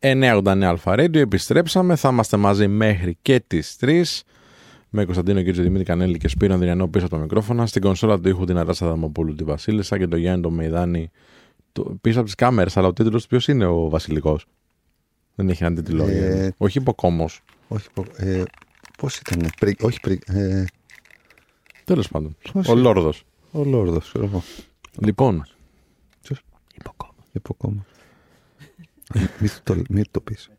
989 Αλφα Radio, επιστρέψαμε. Θα είμαστε μαζί μέχρι και τις 3 με Κωνσταντίνο Κίτσο, Δημήτρη Κανέλη και Σπύρο Ανδριανό πίσω από το μικρόφωνα. Στην κονσόλα του ήχου την Αράσα Δαμοπούλου τη Βασίλισσα και το Γιάννη το Μεϊδάνη το, πίσω από τις κάμερες. Αλλά ο τίτλος ποιος είναι ο Βασιλικός; Δεν έχει έναν τίτλο. Ε, όχι υποκόμος. Όχι, ε, πώς ήταν. Πρι, όχι, πρι, ε, Τέλος πάντων. Πώς Ο είναι; Λόρδος. ο Λόρδος, ξέρω εγώ. Λοιπόν, Υποκόμμα. Μην το, μη το πεις.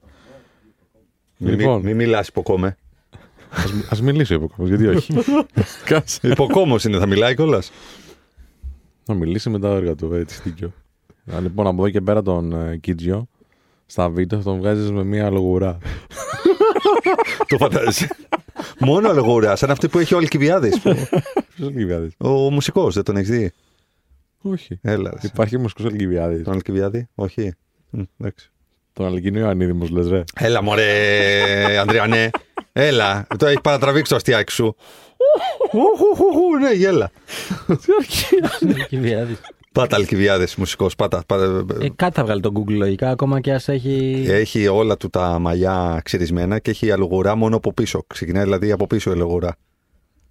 Μην Λοιπόν. μη μιλάς υποκόμε. α μιλήσει ο υποκόμος, γιατί όχι. Κάτσε. Υποκόμος είναι, θα μιλάει κιόλας. Να μιλήσει με τα έργα του, έτσι δίκιο. Α, Λοιπόν, από εδώ και πέρα τον ε, Κίτζιο, στα βίντεο θα τον βγάζεις με μία λογουρά. το φαντάζεσαι. Μόνο αλγούρα, σαν αυτή που έχει ο Αλκιβιάδης. Ποιος Αλκιβιάδης; ο μουσικός, δεν τον έχεις δει; Όχι. Έλα. ρε. Υπάρχει μουσικός Αλκιβιάδης. Τον Αλκιβιάδη, όχι. Μ, εντάξει. Τον Αλκινό Ιωαννίδη μου λες, ρε. Έλα, μωρέ, Ανδριανέ. Έλα, το έχεις παρατραβήξει το αστιάκι σου. Ουχουχουχου, Ναι, γέλα. Αλκιβιάδης. Πάτα Αλκιβιάδη, μουσικός, πάτα. πάτα. Ε, κάτι θα βγάλει το Google λογικά, ακόμα και ας έχει. Έχει όλα του τα μαλλιά ξυρισμένα και έχει αλογουρά μόνο από πίσω. Ξεκινάει δηλαδή από πίσω η αλογουρά.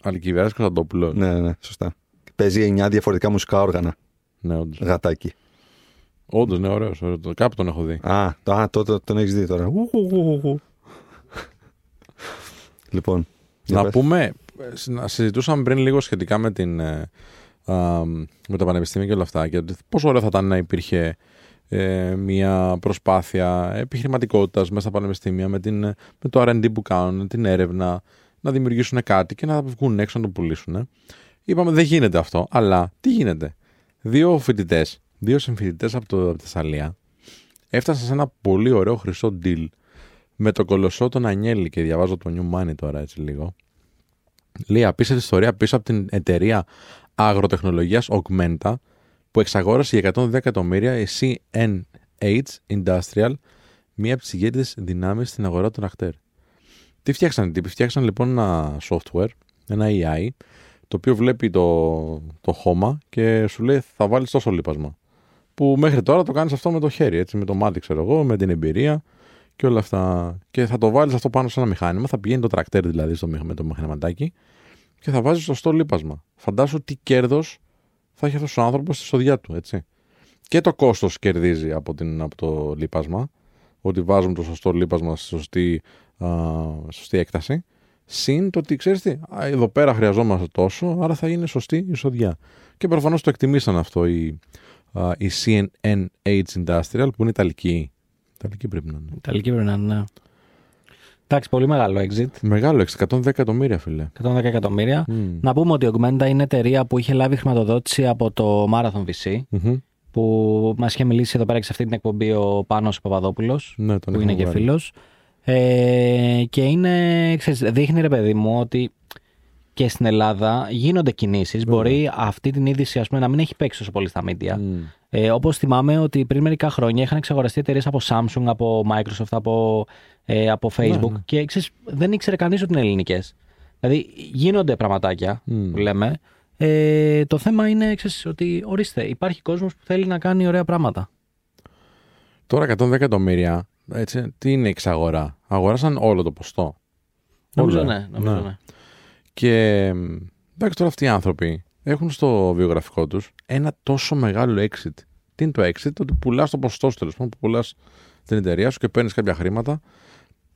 Αλκιβιάδη Κωνσταντόπουλος. Ναι, ναι, ναι, σωστά. Παίζει 9 διαφορετικά μουσικά όργανα. Ναι, όντως. Γατάκι. Όντως, ναι, ωραίος. Κάπου τον έχω δει. Α, το, α, το, το- τον έχεις δει τώρα. Ουχουχουχου. λοιπόν. για Να πες. πούμε, ε, να συζητούσαμε πριν λίγο σχετικά με, την, ε, α, με τα πανεπιστήμια και όλα αυτά και ότι πόσο ωραίο θα ήταν να υπήρχε ε, μια προσπάθεια επιχειρηματικότητας μέσα στα πανεπιστήμια με, την, με το R&D που κάνουν, την έρευνα, να δημιουργήσουν κάτι και να βγουν έξω να το πουλήσουν. ε. Είπαμε δεν γίνεται αυτό, αλλά τι γίνεται. Δύο φοιτητές, δύο συμφοιτητές από, το, από τη Θεσσαλία έφτασαν σε ένα πολύ ωραίο χρυσό deal με τον κολοσσό τον Ανιέλη και διαβάζω το New Money τώρα έτσι λίγο. Λέει απίστευτη ιστορία πίσω από την εταιρεία αγροτεχνολογίας Augmenta που εξαγόρασε για 110 εκατομμύρια η CNH Industrial, μία από τις ηγέτες δυνάμεις στην αγορά των ακτέρ. Τι φτιάξαν οι τύποι, φτιάξαν λοιπόν ένα software, ένα AI, το οποίο βλέπει το, το χώμα και σου λέει θα βάλεις τόσο λίπασμα. Που μέχρι τώρα το κάνεις αυτό με το χέρι, έτσι, με το μάτι ξέρω εγώ, με την εμπειρία και όλα αυτά. Και θα το βάλεις αυτό πάνω σε ένα μηχάνημα, θα πηγαίνει το τρακτέρ δηλαδή στο, μηχ- με το μηχανηματάκι και θα βάζεις σωστό λίπασμα. Φαντάσου τι κέρδος θα έχει αυτός ο άνθρωπος στη σοδιά του, έτσι. Και το κόστος κερδίζει από, την, από το λίπασμα, ότι βάζουμε το σωστό λίπασμα στη σωστή, α, σωστή έκταση. Συν το ότι ξέρεις τι, α, εδώ πέρα χρειαζόμαστε τόσο, άρα θα γίνει σωστή η σοδιά. Και προφανώς το εκτιμήσαν αυτό οι, α, η CNH Industrial, που είναι Ιταλική. Ιταλική πρέπει να είναι. Ιταλική πρέπει να είναι. ναι. Εντάξει, πολύ μεγάλο exit. Μεγάλο, 110 εκατομμύρια, φίλε. 110 εκατομμύρια. Μμμ. Να πούμε ότι η Augmenta είναι εταιρεία που είχε λάβει χρηματοδότηση από το Marathon VC, Μμμ. που μας είχε μιλήσει εδώ πέρα και σε αυτή την εκπομπή ο Πάνος Παπαδόπουλος, Ναι, τον που είναι έχουμε και βγάλει. φίλος. Ε, και είναι, ξέρεις, δείχνει ρε παιδί μου ότι και στην Ελλάδα γίνονται κινήσεις. Μπορεί αυτή την είδηση ας πούμε, να μην έχει παίξει τόσο πολύ στα media. Μμ. Ε, Όπως θυμάμαι ότι πριν μερικά χρόνια είχαν εξαγοραστεί εταιρείες από Samsung, από Microsoft, από, ε, από Facebook ναι. και ξέρεις, δεν ήξερε κανείς ότι είναι ελληνικές. Δηλαδή γίνονται πραγματάκια Μμ. που λέμε. Ε, το θέμα είναι ξέρεις, ότι ορίστε, υπάρχει κόσμος που θέλει να κάνει ωραία πράγματα. Τώρα 110 εκατομμύρια, έτσι, τι είναι η εξαγορά; Αγοράσαν όλο το ποστό. Νομίζω Όλο, ναι, νομίζω ναι. Και μ, εντάξει τώρα αυτοί οι άνθρωποι έχουν στο βιογραφικό τους ένα τόσο μεγάλο exit. Τι είναι το exit, ότι πουλάς το ποστό σου τέλος πάντων, που πουλάς την εταιρεία σου και παίρνεις κάποια χρήματα.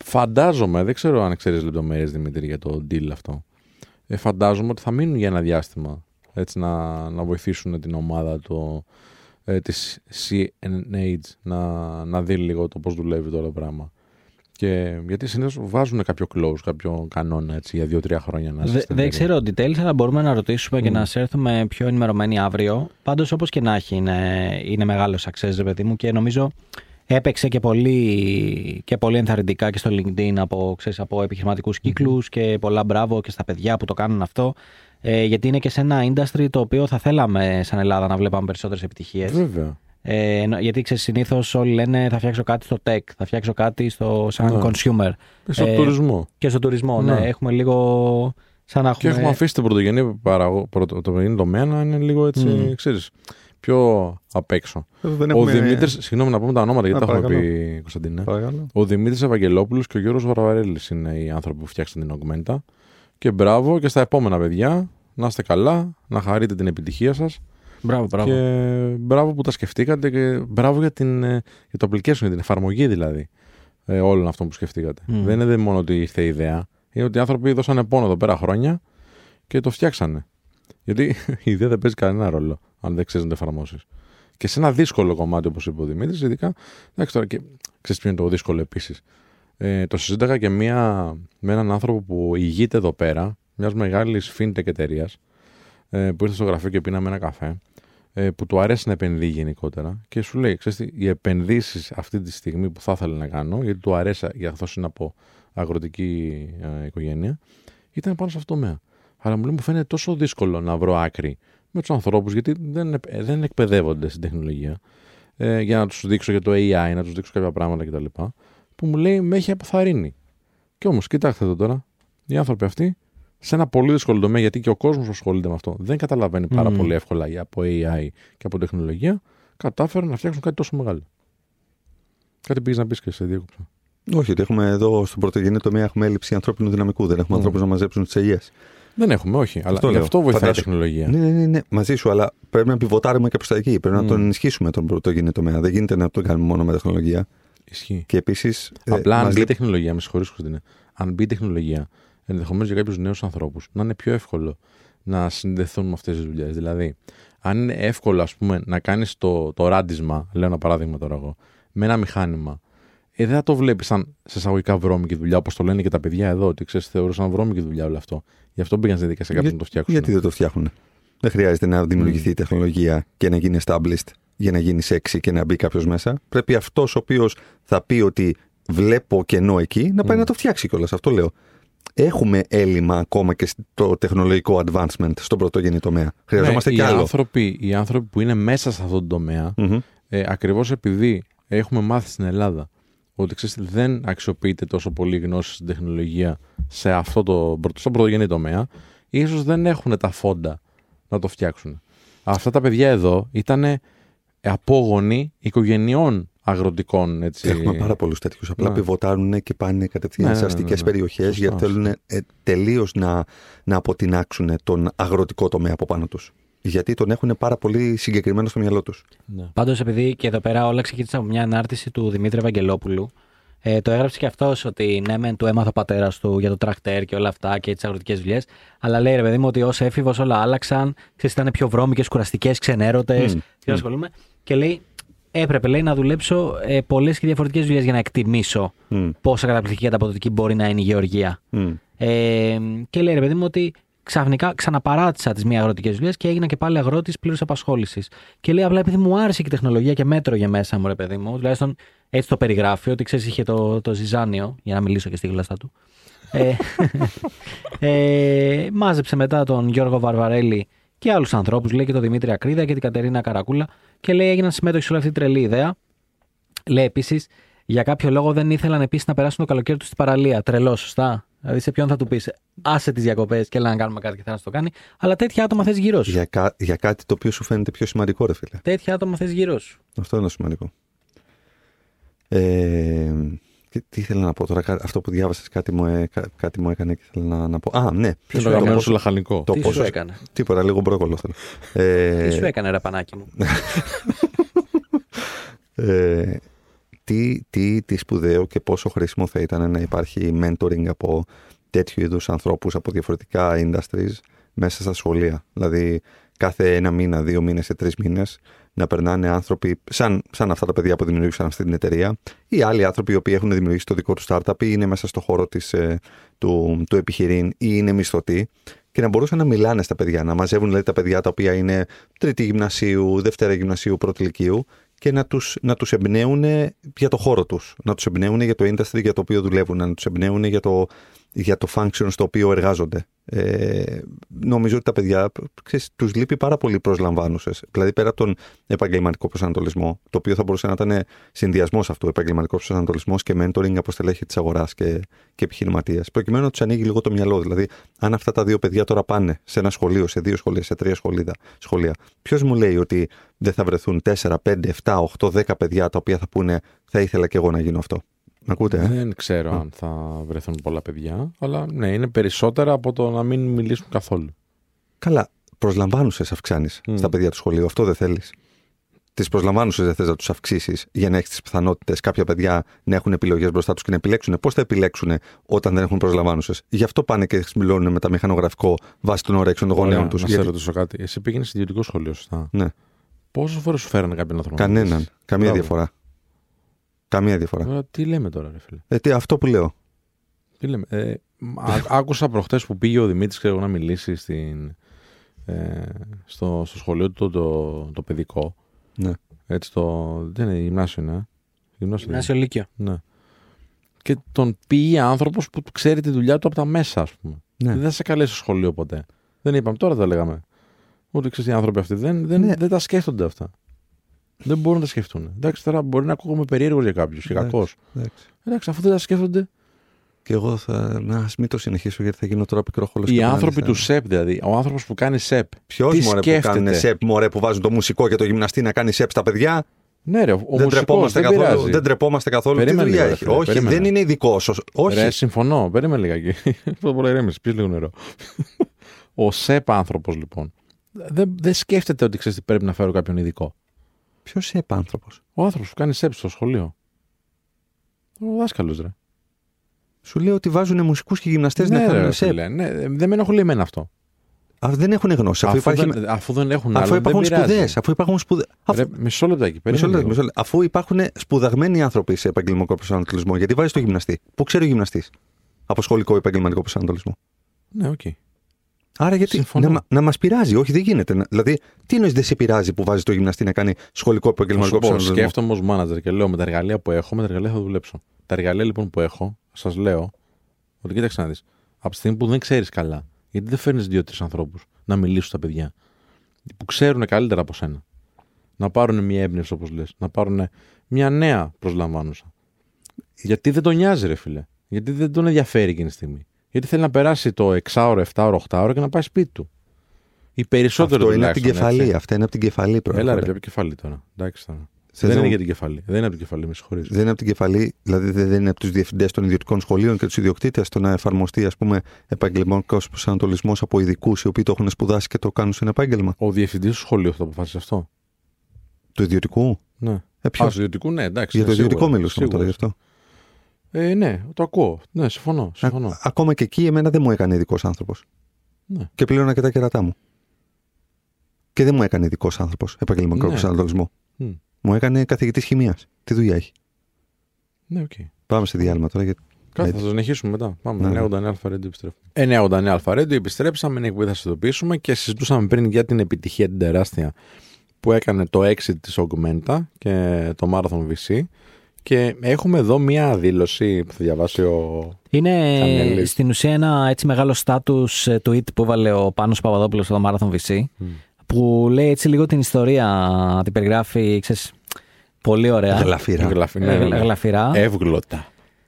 Φαντάζομαι, δεν ξέρω αν ξέρεις λεπτομέρειες Δημήτρη για το deal αυτό. Ε, φαντάζομαι ότι θα μείνουν για ένα διάστημα έτσι να, να βοηθήσουν την ομάδα το, ε, της CNH να, να δει λίγο το πώς δουλεύει το όλο πράγμα. Και, γιατί συνήθως βάζουν κάποιο close, κάποιο κανόνα έτσι, για δύο-τρία χρόνια να Δε- είσαι στην Δεν εταιρεία. ξέρω details, αλλά μπορούμε να ρωτήσουμε και Μμ. να σε έρθουμε πιο ενημερωμένοι αύριο. Πάντως, όπως και να έχει, είναι, είναι μεγάλο success, ρε παιδί μου, και νομίζω έπαιξε και πολύ, και πολύ ενθαρρυντικά και στο LinkedIn από, ξέρεις, από επιχειρηματικούς κύκλους και πολλά μπράβο και στα παιδιά που το κάνουν αυτό. Ε, γιατί είναι και σε ένα industry το οποίο θα θέλαμε σαν Ελλάδα να βλέπαμε περισσότερες επιτυχίες. Βέβαια. Ε, ενώ- γιατί ξέρεις, συνήθως όλοι λένε θα φτιάξω κάτι στο tech, θα φτιάξω κάτι στο, σαν Ναι. consumer. Στο Ε, τουρισμό. Και στο τουρισμό, ναι. Ναι. Έχουμε λίγο σαν να Και έχουμε... έχουμε αφήσει την πρωτογενή, παραγω... πρωτο... το πρωτογενή τομέα να είναι λίγο έτσι, Μμ. ξέρεις, πιο απ' έξω. Εδώ δεν Ο έχουμε- Δημήτρης, συγγνώμη να πούμε τα ονόματα γιατί Α, τα έχουμε παρακαλώ. πει, Κωνσταντίνε. Παρακαλώ. Ο Δημήτρης Ευαγγελόπουλος και ο Γιώργος Βαρβαρέλης είναι οι άνθρωποι που φτιάξαν την Augmenta. Και μπράβο και στα επόμενα παιδιά. Να είστε καλά, να χαρείτε την επιτυχία σας. Μπράβο, μπράβο. Και μπράβο που τα σκεφτήκατε και μπράβο για, την, ε, για το application, για την εφαρμογή δηλαδή ε, όλων αυτών που σκεφτήκατε. Μμμ. Δεν είναι μόνο ότι ήρθε η ιδέα. Είναι ότι οι άνθρωποι δώσανε πόνο εδώ πέρα χρόνια και το φτιάξανε. Γιατί η ιδέα δεν παίζει κανένα ρόλο αν δεν ξέρεις να το εφαρμόσεις. Και σε ένα δύσκολο κομμάτι, όπως είπε ο Δημήτρης, ειδικά. Εντάξει τώρα και ξέρεις ποιο είναι το δύσκολο επίσης. Ε, το συζήταγα και μία, με έναν άνθρωπο που ηγείται εδώ πέρα, μιας μεγάλης fintech εταιρείας, ε, που ήρθε στο γραφείο και πίναμε ένα καφέ, ε, που του αρέσει να επενδύει γενικότερα και σου λέει, ξέρεις τι, οι επενδύσεις αυτή τη στιγμή που θα ήθελε να κάνω, γιατί του αρέσει, για αυτό είναι από αγροτική ε, οικογένεια, ήταν πάνω σε αυτό το τομέα. Αλλά μου λέει, μου φαίνεται τόσο δύσκολο να βρω άκρη με τους ανθρώπους, γιατί δεν, επ- ε, δεν εκπαιδεύονται στην τεχνολογία, ε, για να τους δείξω για το AI, να τους δείξω κάποια πράγματα κτλ. Που μου λέει, με έχει αποθαρρύνει. Και όμως, κοιτάξτε εδώ τώρα, οι άνθρωποι αυτοί σε ένα πολύ δύσκολο τομέα, γιατί και ο κόσμος ασχολείται με αυτό, δεν καταλαβαίνει πάρα Μμμ. πολύ εύκολα για- από AI και από τεχνολογία, κατάφεραν να φτιάξουν κάτι τόσο μεγάλο. Κάτι πήγες να πεις και σε διέκοψα. Όχι, ότι έχουμε εδώ στον πρωτογενή τομέα έχουμε έλλειψη ανθρώπινου δυναμικού. Δεν έχουμε Mm. ανθρώπους να μαζέψουν τις ελιές. Δεν έχουμε, όχι. Αλλά Αυτό γι' λέω. αυτό βοηθάει Φαντάσου- η τεχνολογία. Ναι, ναι, ναι, ναι, μαζί σου, αλλά πρέπει να πιβοτάρουμε και προς τα εκεί. Πρέπει Mm. να τον ενισχύσουμε τον πρωτογενή τομέα. Δεν γίνεται να το κάνουμε μόνο με τεχνολογία. Ισχύει. Και επίσης. Απλά αν μπει η τεχνολογία, με συγχωρείς Κωνσταντίνε, αν μπει η τεχνολογία, ενδεχομένως για κάποιους νέους ανθρώπους να είναι πιο εύκολο να συνδεθούν με αυτές τις δουλειές. Δηλαδή, αν είναι εύκολο, ας πούμε, να κάνεις το, το ράντισμα, λέω ένα παράδειγμα τώρα εγώ, με ένα μηχάνημα, ε, δεν θα το βλέπεις σαν σε εισαγωγικά βρώμικη δουλειά, όπως το λένε και τα παιδιά εδώ, ότι ξέρεις, θεωρούσαν βρώμικη δουλειά όλο αυτό. Γι' αυτό πήγαν στη δικασία κάποιοι να το φτιάξουν. Γιατί δεν το φτιάχνουν; Δεν χρειάζεται να δημιουργηθεί η τεχνολογία και να γίνει established για να γίνει sexy και να μπει κάποιος μέσα. Πρέπει αυτός ο οποίος θα πει ότι βλέπω κενό εκεί να πάει Mm. να το φτιάξει κιόλας. Αυτό λέω. Έχουμε έλλειμμα ακόμα και στο τεχνολογικό advancement στον πρωτογενή τομέα. Χρειαζόμαστε Ναι, κι οι άλλο. Άνθρωποι, οι άνθρωποι που είναι μέσα σε αυτόν τον τομέα, Μμμ. ε, ακριβώς επειδή έχουμε μάθει στην Ελλάδα ότι ξέρεις, δεν αξιοποιείται τόσο πολύ η γνώση στην τεχνολογία σε αυτό το, πρωτο- στον πρωτογενή τομέα, ίσως δεν έχουν τα φόντα να το φτιάξουν. Αυτά τα παιδιά εδώ ήταν απόγονοι οικογενειών αγροτικών. Έτσι. Έχουμε πάρα πολλούς τέτοιους. Απλά Ναι. πιβοτάρουν και πάνε κατευθείαν Ναι, σε ναι, ναι, αστικές ναι. περιοχές Σωστά, γιατί θέλουν ε, τελείως να, να αποτινάξουν τον αγροτικό τομέα από πάνω τους. Γιατί τον έχουν πάρα πολύ συγκεκριμένο στο μυαλό τους. Ναι. Πάντως, επειδή και εδώ πέρα όλα ξεκίνησαν από μια ανάρτηση του Δημήτρη Ευαγγελόπουλου, ε, το έγραψε και αυτός ότι ναι, μεν του έμαθε ο πατέρας του για το τρακτέρ και όλα αυτά και τις αγροτικές δουλειές. Αλλά λέει ρε παιδί μου ότι ως έφηβος όλα άλλαξαν. Ξέρεις, ήταν πιο βρώμικες, κουραστικές, ξενέρωτες. Μμ, Και μμ. ασχολούμαι. Και λέει, έπρεπε λέει, να δουλέψω ε, πολλές και διαφορετικές δουλειές για να εκτιμήσω Μμ, πόσο καταπληκτική και ανταποδοτική μπορεί να είναι η γεωργία. μμ. Ε, και λέει ρε παιδί μου ότι ξαφνικά ξαναπαράτησα τις μία αγροτικές δουλειές και έγινα και πάλι αγρότης πλήρω απασχόλησης. Και λέει απλά επειδή μου άρεσε και η τεχνολογία και μέτρωγε μέσα μου, ρε παιδί μου, τουλάχιστον έτσι το περιγράφει, ότι ξέρεις είχε το, το ζυζάνιο, για να μιλήσω και στη γλώσσα του. ε, ε, μάζεψε μετά τον Γιώργο Βαρβαρέλη και άλλους ανθρώπους, λέει και τον Δημήτρη Ακρίδα και την Κατερίνα Καρακούλα, και λέει έγιναν συμμέτοχοι σε όλη αυτή τη τρελή ιδέα. Λέει επίσης, για κάποιο λόγο δεν ήθελαν επίσης να περάσουν το καλοκαίρι τους στην παραλία. Τρελό, σωστά. Δηλαδή, σε ποιον θα του πεις, άσε τις διακοπές και έλα να κάνουμε κάτι και θα να το κάνει. Αλλά τέτοια άτομα θες γύρω σου. Για, κα- για κάτι το οποίο σου φαίνεται πιο σημαντικό, ρε φίλε. Τέτοια άτομα θες γύρω σου. Αυτό είναι το σημαντικό. Ε, τι, τι ήθελα να πω τώρα, κα- αυτό που διάβασες κάτι μου, ε, κα- κάτι μου έκανε και ήθελα να, να πω. Α, ναι. Ποιος είναι σου το αγαπημένο πόσο- σου λαχανικό. το τι πόσο- σου έκανε; Τίποτα, λίγο μπρόκολο θέλω. Ε, Τι σου έκανε, ρε πανάκι μου; ε, τι, τι, τι σπουδαίο και πόσο χρήσιμο θα ήταν να υπάρχει mentoring από τέτοιου είδους ανθρώπους από διαφορετικά industries μέσα στα σχολεία. Δηλαδή κάθε ένα μήνα, δύο μήνες ή τρεις μήνες να περνάνε άνθρωποι σαν, σαν αυτά τα παιδιά που δημιούργησαν αυτή την εταιρεία ή άλλοι άνθρωποι οι οποίοι έχουν δημιουργήσει το δικό τους startup ή είναι μέσα στο χώρο της, ε, του, του επιχειρήν ή είναι μισθωτοί και να μπορούσαν να μιλάνε στα παιδιά, να μαζεύουν δηλαδή τα παιδιά τα οποία είναι τρίτη γυμνασίου, δευτέρα γυμνασίου, πρώτη ηλικίου και να τους, να τους εμπνέουν για το χώρο τους, να τους εμπνέουν για το industry για το οποίο δουλεύουν, να τους εμπνέουν για το, για το function στο οποίο εργάζονται. Ε, νομίζω ότι τα παιδιά ξέρεις, τους λείπει πάρα πολύ προσλαμβάνουσες. Δηλαδή πέρα από τον επαγγελματικό προσανατολισμό, το οποίο θα μπορούσε να ήταν συνδυασμός αυτού, επαγγελματικός προσανατολισμός και mentoring από στελέχη της αγοράς και, και επιχειρηματίας. Προκειμένου να τους ανοίγει λίγο το μυαλό. Δηλαδή, αν αυτά τα δύο παιδιά τώρα πάνε σε ένα σχολείο, σε δύο σχολεία, σε τρία σχολεία, σχολεία ποιος μου λέει ότι δεν θα βρεθούν 4, 5, 7, 8, 10 παιδιά τα οποία θα πούνε θα ήθελα και εγώ να γίνω αυτό. Με ακούτε, ε; Δεν ξέρω αν θα βρεθούν πολλά παιδιά, αλλά ναι, είναι περισσότερα από το να μην μιλήσουν καθόλου. Καλά, προσλαμβάνουσες αυξάνεις Μμ. στα παιδιά του σχολείου. Αυτό δεν θέλεις. Τις προσλαμβάνουσες δεν θες να τους αυξήσεις για να έχεις τις πιθανότητες κάποια παιδιά να έχουν επιλογές μπροστά τους και να επιλέξουν. Πώς θα επιλέξουν όταν δεν έχουν προσλαμβάνουσες; Γι' αυτό πάνε και μιλούν με τα μηχανογραφικό βάσει των ορέξεων των γονέων Ωραία, τους. Να σε ρωτήσω κάτι. Εσύ πήγαινες σε ιδιωτικό σχολείο, σωστά; Ναι, Πόσε φορές σου φέρανε κάποιον άνθρωπο. να κανέναν. μιλήσεις; Καμία Μπράβο. διαφορά. Καμία διαφορά. Τώρα, τι λέμε τώρα, ρε φίλε; Ε, τι, αυτό που λέω. Τι λέμε; Ε, α- άκουσα προχτές που πήγε ο Δημήτρης ξέρω, εγώ, να μιλήσει στην, ε, στο, στο σχολείο του το, το, το παιδικό. Ναι. Έτσι το. Δεν είναι γυμνάσιο, ναι. Γυμνάσιο. δεν Γυμνάσιο Λύκειο. είναι. Ναι. Και τον πήγε άνθρωπος που ξέρει τη δουλειά του από τα μέσα, ας πούμε. Ναι. Δεν θα σε καλέσει στο σχολείο ποτέ. Δεν είπαμε, τώρα τα λέγαμε. Ούτε ξέρεις οι άνθρωποι αυτοί δεν, δεν, Ναι. δεν τα σκέφτονται αυτά. Δεν μπορούν να τα σκεφτούν. Εντάξει, τώρα μπορεί να ακούγομαι περίεργος για κάποιους και Εντάξει. κακός. Εντάξει. Εντάξει, αφού δεν τα σκέφτονται. Και εγώ θα. Να ας μην το συνεχίσω γιατί θα γίνω τώρα πικρόχολο. Οι άνθρωποι του ΣΕΠ, δηλαδή. Ο άνθρωπος που κάνει ΣΕΠ. Ποιος τι μωρέ που σκέφτεται; κάνουν σεπ, μωρέ που βάζουν το μουσικό και το γυμναστή να κάνει σεπ στα παιδιά; Ναι, ρε, ο δεν, μουσικός, τρεπόμαστε δεν καθόλου, πειράζει. δεν τρεπόμαστε καθόλου. Περίμενε Τι δουλειά λίγο, έχει; ρε φίλε, Όχι, περίμενε. δεν είναι ειδικό. Όχι. Ρε, συμφωνώ. Περίμενε λιγάκι. Αυτό μπορεί να ηρέμησε. Πεις λίγο νερό. ο ΣΕΠ άνθρωπος, λοιπόν. Δεν, δεν σκέφτεται ότι ξέρεις τι πρέπει να φέρω κάποιον ειδικό. Ποιος σεπ άνθρωπο. Ο άνθρωπος που κάνει ΣΕΠ στο σχολείο. Ο δάσκαλος, ρε. Σου λέω ότι βάζουν μουσικούς και γυμναστές να ναι, ρε, κάνουν ρε, σεπ. φίλε, ναι, δεν με ενοχλεί εμένα αυτό. Α, δεν έχουν γνώση. Αφού, Αφού, υπάρχει, δεν, αφού δεν έχουν αφού άλλο, υπάρχουν δεν πειράζει. σπουδές. Αφού υπάρχουν σπουδέ. Ρε, μισό λεπτάκι. Μισό περίμενε λεπτό, λίγο. μισό λεπτό. Αφού υπάρχουν σπουδαγμένοι άνθρωποι σε επαγγελματικό προσανατολισμό, γιατί βάζει το γυμναστή. Πού ξέρει ο γυμναστής; Από σχολικό επαγγελματικό προσανατολισμό. Ναι, οκ. Άρα γιατί; Συμφωνώ. να, μα- να μας πειράζει, όχι δεν γίνεται. Να- Δηλαδή, τι εννοείς δεν σε πειράζει που βάζεις το γυμναστή να κάνει σχολικό Θα σου επαγγελματικό πω, προσανατολισμό. σκέφτομαι ως μάνατζερ και λέω με τα εργαλεία που έχω, με τα εργαλεία θα δουλέψω. Τα εργαλεία λοιπόν που έχω, σας λέω ότι κοίταξε να δεις. Από τη στιγμή που δεν ξέρεις καλά, γιατί δεν φέρνεις δύο-τρεις ανθρώπους να μιλήσουν στα παιδιά που ξέρουν καλύτερα από σένα. Να πάρουν μια έμπνευση, όπως λες. Να πάρουν μια νέα προσλαμβάνουσα. Γιατί δεν τον νοιάζει, ρε φίλε. Γιατί δεν τον ενδιαφέρει εκείνη τη στιγμή. Γιατί θέλει να περάσει το 6ωρο, 7ωρο, 8ωρο και να πάει σπίτι του. Οι περισσότεροι Αυτό είναι από την τουλάχιστον, κεφαλή. έτσι. Αυτά είναι από την κεφαλή Έλα, ρε, πρόεδρε. πιο κεφαλή τώρα. Εντάξει τώρα. Θες δεν να είναι μου- για την κεφαλή. Δεν είναι από την κεφαλή, με συγχωρείς. Δεν είναι από την κεφαλή, δηλαδή δεν δεν είναι από τους διευθυντές των ιδιωτικών σχολείων και τους ιδιοκτήτες το να εφαρμοστεί ας πούμε, επαγγελματικός προσανατολισμός από ειδικούς οι οποίοι το έχουν σπουδάσει και το κάνουν σε ένα επάγγελμα. Ο διευθυντής του σχολείου θα το αποφάσισε αυτό. Του ιδιωτικού; Ναι. Ε, ποιος; Α, του ιδιωτικού, ναι, εντάξει. Για το σίγουρα, ιδιωτικό μιλούσαμε τώρα σίγουρα. γι' αυτό. Ε, ναι, το ακούω. Ναι, συμφωνώ. συμφωνώ. Α- ακόμα και εκεί εμένα δεν μου έκανε ειδικός άνθρωπος. Ναι. Και πλήρωνα και τα κερατά μου. Και δεν μου έκανε ειδικός άνθρωπος επαγγελματικός Ναι. προσανατολισμό. Μμ. Μου έκανε καθηγητής χημείας. Τι δουλειά έχει. Ναι, οκ. Πάμε σε διάλειμμα τώρα. Γιατί... Κάτι, Έτσι. θα το συνεχίσουμε μετά. Πάμε. Ναι, ναι. 989 Alpha Radio επιστρέφουμε. 989 Alpha Radio επιστρέψαμε. Είναι εκπομπή θα σας ειδοποιήσουμε και συζητούσαμε πριν για την επιτυχία την τεράστια που έκανε το exit της Augmenta και το Marathon VC. Και έχουμε εδώ μία δήλωση που θα διαβάσει ο. Είναι Κανέλης. στην ουσία ένα έτσι μεγάλο status ε, tweet που έβαλε ο Πάνος Παπαδόπουλος στο Marathon VC που λέει έτσι λίγο την ιστορία, την περιγράφει, ξέρεις, πολύ ωραία. Γλαφύρα. Γλαφ- ναι, Ε, ναι, ναι. γλαφυρά. Εύγλωτα.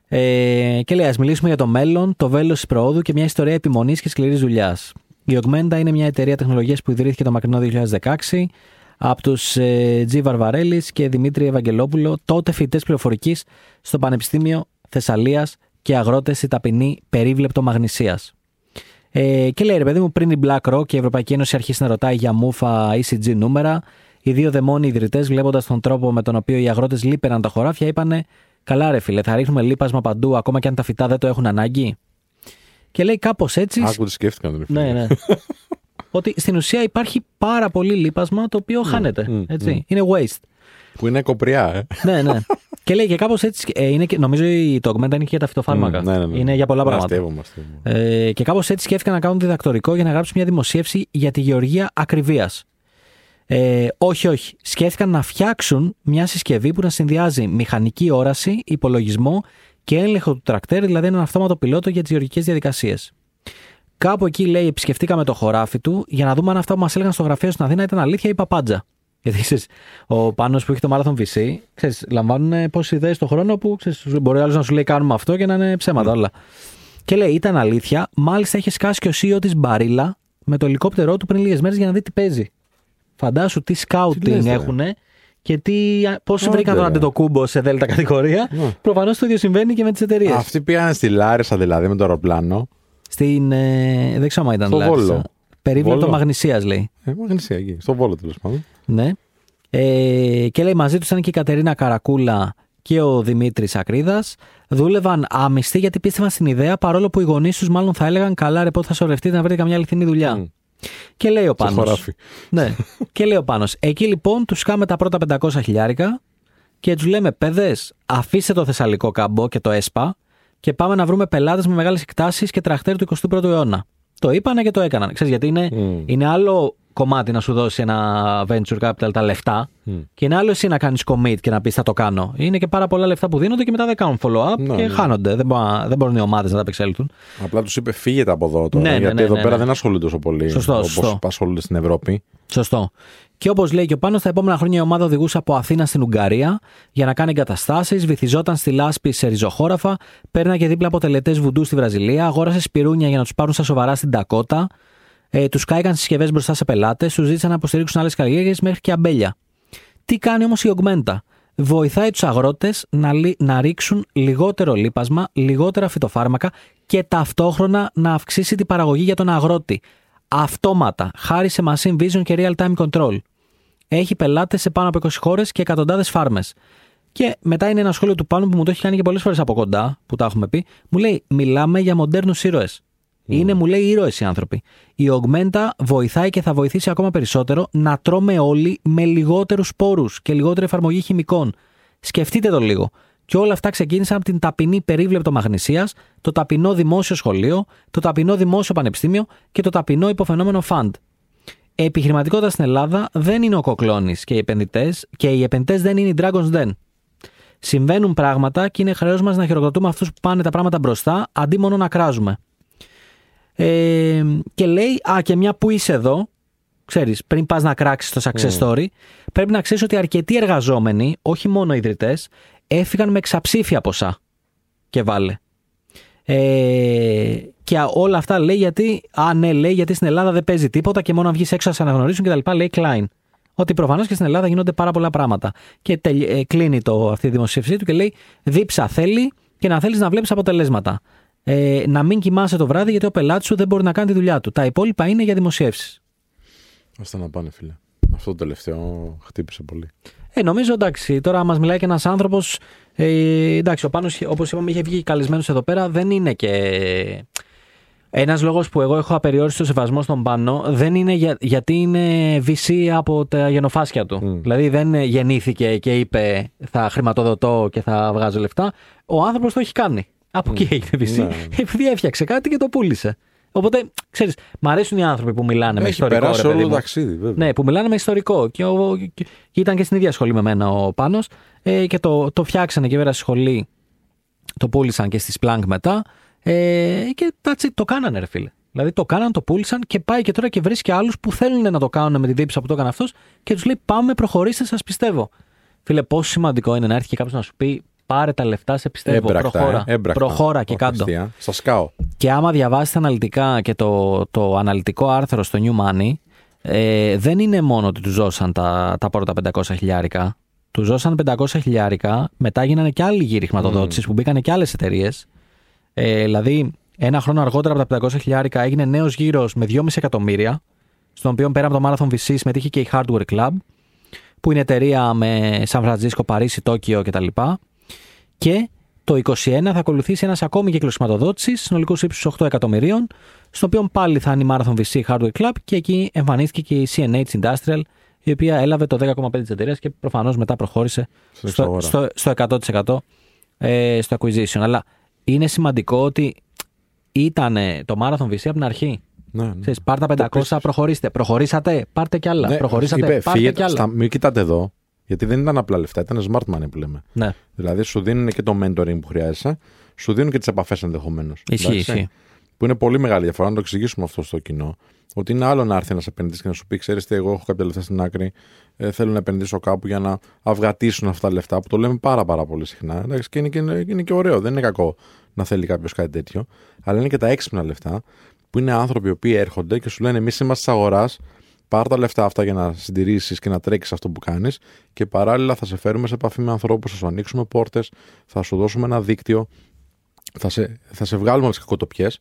Ε, και λέει, ας μιλήσουμε για το μέλλον, το βέλος της προόδου και μια ιστορία επιμονής και σκληρής δουλειάς. Η Augmenta είναι μια εταιρεία τεχνολογίας που ιδρύθηκε το μακρινό 2016 από τους ε, Τζι Βαρβαρέλης και Δημήτρη Ευαγγελόπουλο, τότε φοιτητές πληροφορικής στο Πανεπιστήμιο Θεσσαλίας και αγρότες η ταπεινή περίβλεπτο Μαγνησίας. Ε, και λέει ρε παιδί μου, πριν η BlackRock και η Ευρωπαϊκή Ένωση αρχίσει να ρωτάει για μούφα ECG νούμερα, οι δύο δαιμόνιοι ιδρυτές, βλέποντας τον τρόπο με τον οποίο οι αγρότες λείπεραν τα χωράφια, είπανε: Καλά, ρε φίλε, θα ρίχνουμε λίπασμα παντού, ακόμα και αν τα φυτά δεν το έχουν ανάγκη. Και λέει κάπως έτσι. Άκου τι σκέφτηκαν. ρε φίλε. Ναι, ναι. ότι στην ουσία υπάρχει πάρα πολύ λίπασμα το οποίο χάνεται. μ, έτσι. Είναι waste. Που είναι κοπριά, ε. ναι, ναι. και λέει και κάπως έτσι. Ε, είναι και, νομίζω η- το Augmenta είναι και για τα φυτοφάρμακα. Μμ, ναι, ναι, ναι. Είναι για πολλά πράγματα. Αστεύομαι, αστεύομαι. Ε, και κάπως έτσι σκέφτηκαν να κάνουν διδακτορικό για να γράψουν μια δημοσίευση για τη γεωργία ακριβίας. Ε, όχι, όχι. Σκέφτηκαν να φτιάξουν μια συσκευή που να συνδυάζει μηχανική όραση, υπολογισμό και έλεγχο του τρακτέρ, δηλαδή έναν αυτόματο πιλότο για τις γεωργικές διαδικασίες. Κάπου εκεί λέει, επισκεφτήκαμε το χωράφι του για να δούμε αν αυτά που μας έλεγαν στο γραφείο στην Αθήνα ήταν αλήθεια ή παπάντζα. Γιατί ξέρεις, ο Πάνος που έχει το Marathon VC, ξέρεις, λαμβάνουν πόσες ιδέες το χρόνο που ξέρεις, μπορεί άλλος να σου λέει κάνουμε αυτό και να είναι ψέματα όλα. Και λέει, ήταν αλήθεια, μάλιστα είχε σκάσει και ο CEO της Μπαρίλα με το ελικόπτερό του πριν λίγες μέρες για να δει τι παίζει. Φαντάσου τι Τι σκάουτινγκ λες, ρε. έχουν και τι, πώς Άντε, βρήκαν τον ρε. Αντετοκούμπο σε δέλτα κατηγορία. Ναι. Προφανώς το ίδιο συμβαίνει και με τις εταιρείες. Αυτοί πήγανε στη Λάρισα δηλαδή με το αεροπλάνο. Στην. Ε, δεν ξέρω αν ήταν Στο Λάρισα. Βόλο. Περίβλεπτο Βόλο. Μαγνησίας λέει. Ε, μαγνησία εκεί. Στο Βόλο τέλος πάντων. Ναι. Ε, και λέει μαζί τους ήταν και η Κατερίνα Καρακούλα και ο Δημήτρης Ακρίδας. Δούλευαν άμυστοι γιατί πίστευαν στην ιδέα παρόλο που οι γονείς τους μάλλον θα έλεγαν καλά ρε πότε θα σωρευτείτε να βρείτε καμιά αληθινή δουλειά. Μμ. Και λέει ο Στο Πάνος. χωράφι. Ναι. και λέει ο Πάνος. Εκεί λοιπόν τους κάμε τα πρώτα 500 χιλιάρικα και τους λέμε παιδες, αφήστε το Θεσσαλικό κάμπο και το ΕΣΠΑ και πάμε να βρούμε πελάτες με μεγάλες εκτάσεις και τραχτέρ του 21ου αιώνα. Το είπανε και το έκαναν. Ξέρεις, γιατί είναι, Μμ. είναι άλλο κομμάτι να σου δώσει ένα venture capital τα λεφτά Μμ. και είναι άλλο εσύ να κάνεις commit και να πεις θα το κάνω. Είναι και πάρα πολλά λεφτά που δίνονται και μετά δεν κάνουν follow-up Ναι, και ναι. χάνονται. Δεν, μπορούν, δεν μπορούν οι ομάδες να τα απεξέλθουν. Απλά τους είπε φύγετε από εδώ τώρα. Ναι, ναι, γιατί ναι, εδώ ναι, πέρα ναι. δεν ασχολούνται τόσο πολύ Σωστό, όπως σωστό. ασχολούνται στην Ευρώπη. Σωστό. Και όπως λέει και ο Πάνος, τα επόμενα χρόνια η ομάδα οδηγούσε από Αθήνα στην Ουγγαρία για να κάνει εγκαταστάσεις, βυθιζόταν στη λάσπη σε ριζοχώραφα, παίρναγε δίπλα από τελετές βουντού στη Βραζιλία, αγόρασε σπιρούνια για να τους πάρουν στα σοβαρά στην Τακότα, ε, τους κάηκαν συσκευές μπροστά σε πελάτες, τους ζήτησαν να υποστηρίξουν άλλες καλλιέργειες μέχρι και αμπέλια. Τι κάνει όμως η Augmenta; Βοηθάει τους αγρότες να, λύ- να ρίξουν λιγότερο λίπασμα, λιγότερα φυτοφάρμακα και ταυτόχρονα να αυξήσει την παραγωγή για τον αγρότη. Αυτόματα, χάρη σε machine vision και real time control. Έχει πελάτες σε πάνω από 20 χώρες και εκατοντάδες φάρμες. Και μετά είναι ένα σχόλιο του πάνω που μου το έχει κάνει και πολλές φορές από κοντά, που τα έχουμε πει. Μου λέει: Μιλάμε για μοντέρνους ήρωες. Είναι, μου λέει, ήρωες οι άνθρωποι. Η Augmenta βοηθάει και θα βοηθήσει ακόμα περισσότερο να τρώμε όλοι με λιγότερους σπόρους και λιγότερη εφαρμογή χημικών. Σκεφτείτε το λίγο. Και όλα αυτά ξεκίνησαν από την ταπεινή περίβλεπτο μαγνησίας, το ταπεινό δημόσιο σχολείο, το ταπεινό δημόσιο πανεπιστήμιο και το ταπεινό υποφαινόμενο fund. Η επιχειρηματικότητα στην Ελλάδα δεν είναι ο κοκλώνης και οι επενδυτές, και οι επενδυτές δεν είναι οι Dragon's Den. Συμβαίνουν πράγματα και είναι χρέος μας να χειροκροτούμε αυτούς που πάνε τα πράγματα μπροστά, αντί μόνο να κράζουμε. Ε, και λέει, Α, και μια που είσαι εδώ, ξέρεις, πριν πας να κράξεις το success story, πρέπει να ξέρεις ότι αρκετοί εργαζόμενοι, όχι μόνο ιδρυτές, έφυγαν με εξαψήφια ποσά. Και βάλε. Ε, και όλα αυτά λέει γιατί, α ναι, λέει γιατί στην Ελλάδα δεν παίζει τίποτα και μόνο αν βγεις έξω θα σε αναγνωρίσουν κτλ. Λέει Klein. Ότι προφανώς και στην Ελλάδα γίνονται πάρα πολλά πράγματα. Και τελ- ε, κλείνει το, αυτή η δημοσίευσή του και λέει: Δίψα θέλει και να θέλεις να βλέπεις αποτελέσματα. Ε, να μην κοιμάσαι το βράδυ γιατί ο πελάτης σου δεν μπορεί να κάνει τη δουλειά του. Τα υπόλοιπα είναι για δημοσιεύσει. Άστα να πάνε, φίλε. Αυτό το τελευταίο χτύπησε πολύ. Ε, νομίζω εντάξει, τώρα μας μιλάει και ένας άνθρωπος. Ε, εντάξει, ο Πάνος, όπως είπαμε, είχε βγει καλεσμένος εδώ πέρα. Δεν είναι και. Ένας λόγος που εγώ έχω απεριόριστο σεβασμό στον Πάνο δεν είναι για, γιατί είναι VC από τα γενοφάσκια του. Μμ. Δηλαδή δεν γεννήθηκε και είπε θα χρηματοδοτώ και θα βγάζω λεφτά. Ο άνθρωπος το έχει κάνει. Από εκεί έγινε VC. Ναι, ναι. Επειδή έφτιαξε κάτι και το πούλησε. Οπότε, ξέρεις, μ' αρέσουν οι άνθρωποι που μιλάνε με Έχει ιστορικό περάσει ρε παιδί όλο το μου. ταξίδι, βέβαια. Ναι, που μιλάνε με ιστορικό. Και, ο, και, και ήταν και στην ίδια σχολή με μένα ο Πάνος ε, και το, το φτιάξανε και βέβαια στη σχολή. Το πούλησαν και στη Splunk μετά. Ε, και that's it, το κάνανε, ρε φίλε. Δηλαδή το κάναν, το πούλησαν και πάει και τώρα και βρίσκει άλλους που θέλουν να το κάνουν με τη δίψα που το έκανε αυτός και τους λέει: Πάμε, προχωρήστε, σας πιστεύω. Φίλε, πόσο σημαντικό είναι να έρθει και κάποιος να σου πει: Πάρε τα λεφτά, σε πιστεύω. Έμπρακτα, προχώρα. ε, έμπρακτα. προχώρα και Όχι κάτω. αστεία. Στα σκάω. Και άμα διαβάσει αναλυτικά και το, το αναλυτικό άρθρο στο New Money, ε, δεν είναι μόνο ότι του ζώσαν τα, τα πρώτα 500 χιλιάρικα. Του ζώσαν 500 χιλιάρικα, μετά γίνανε και άλλοι γύροι χρηματοδότησης που μπήκαν και άλλες εταιρείες. Ε, δηλαδή, ένα χρόνο αργότερα από τα 500 χιλιάρικα έγινε νέος γύρος με 2,5 εκατομμύρια, στον οποίο πέρα από το Marathon VC συμμετείχε και η Hardware Club, που είναι εταιρεία με Σαν Φραντζίσκο, Παρίσι, Τόκιο κτλ. Και το 2021 θα ακολουθήσει ένας ακόμη κύκλος χρηματοδότησης συνολικούς ύψους 8 εκατομμυρίων, στο οποίο πάλι θα είναι η Marathon VC Hardware Club και εκεί εμφανίστηκε και η CNH Industrial, η οποία έλαβε το 10,5 της εταιρείας και προφανώς μετά προχώρησε Στην στο, εξαγορά. στο, στο 100% ε, στο acquisition. Αλλά είναι σημαντικό ότι ήταν το Marathon VC από την αρχή. Ναι, ναι. Ξέρεις, πάρτε τα 500, προχωρήστε. Προχωρήσατε, πάρτε κι άλλα. Ναι, Προχωρήσατε, είπε, πάρτε φύγετε, κι άλλα. στα, μην κοιτάτε εδώ. Γιατί δεν ήταν απλά λεφτά, ήταν smart money που λέμε. Ναι, Δηλαδή σου δίνουν και το mentoring που χρειάζεσαι, σου δίνουν και τις επαφές ενδεχομένως. ισχύει, ισχύει. Που είναι πολύ μεγάλη διαφορά, να το εξηγήσουμε αυτό στο κοινό. Ότι είναι άλλο να έρθει ένας επενδυτής και να σου πει: Ξέρεις τι, εγώ έχω κάποια λεφτά στην άκρη, ε, θέλω να επενδύσω κάπου για να αυγατήσουν αυτά τα λεφτά, που το λέμε πάρα, πάρα πολύ συχνά. Εντάξει, και είναι, και είναι, είναι και ωραίο, δεν είναι κακό να θέλει κάποιος κάτι τέτοιο. Αλλά είναι και τα έξυπνα λεφτά, που είναι άνθρωποι οι οποίοι έρχονται και σου λένε: Εμείς είμαστε της αγοράς, πάρ τα λεφτά αυτά για να συντηρήσεις και να τρέξεις αυτό που κάνεις και παράλληλα θα σε φέρουμε σε επαφή με ανθρώπους, θα σου ανοίξουμε πόρτες, θα σου δώσουμε ένα δίκτυο, θα σε, θα σε βγάλουμε από τις κακοτοπιές.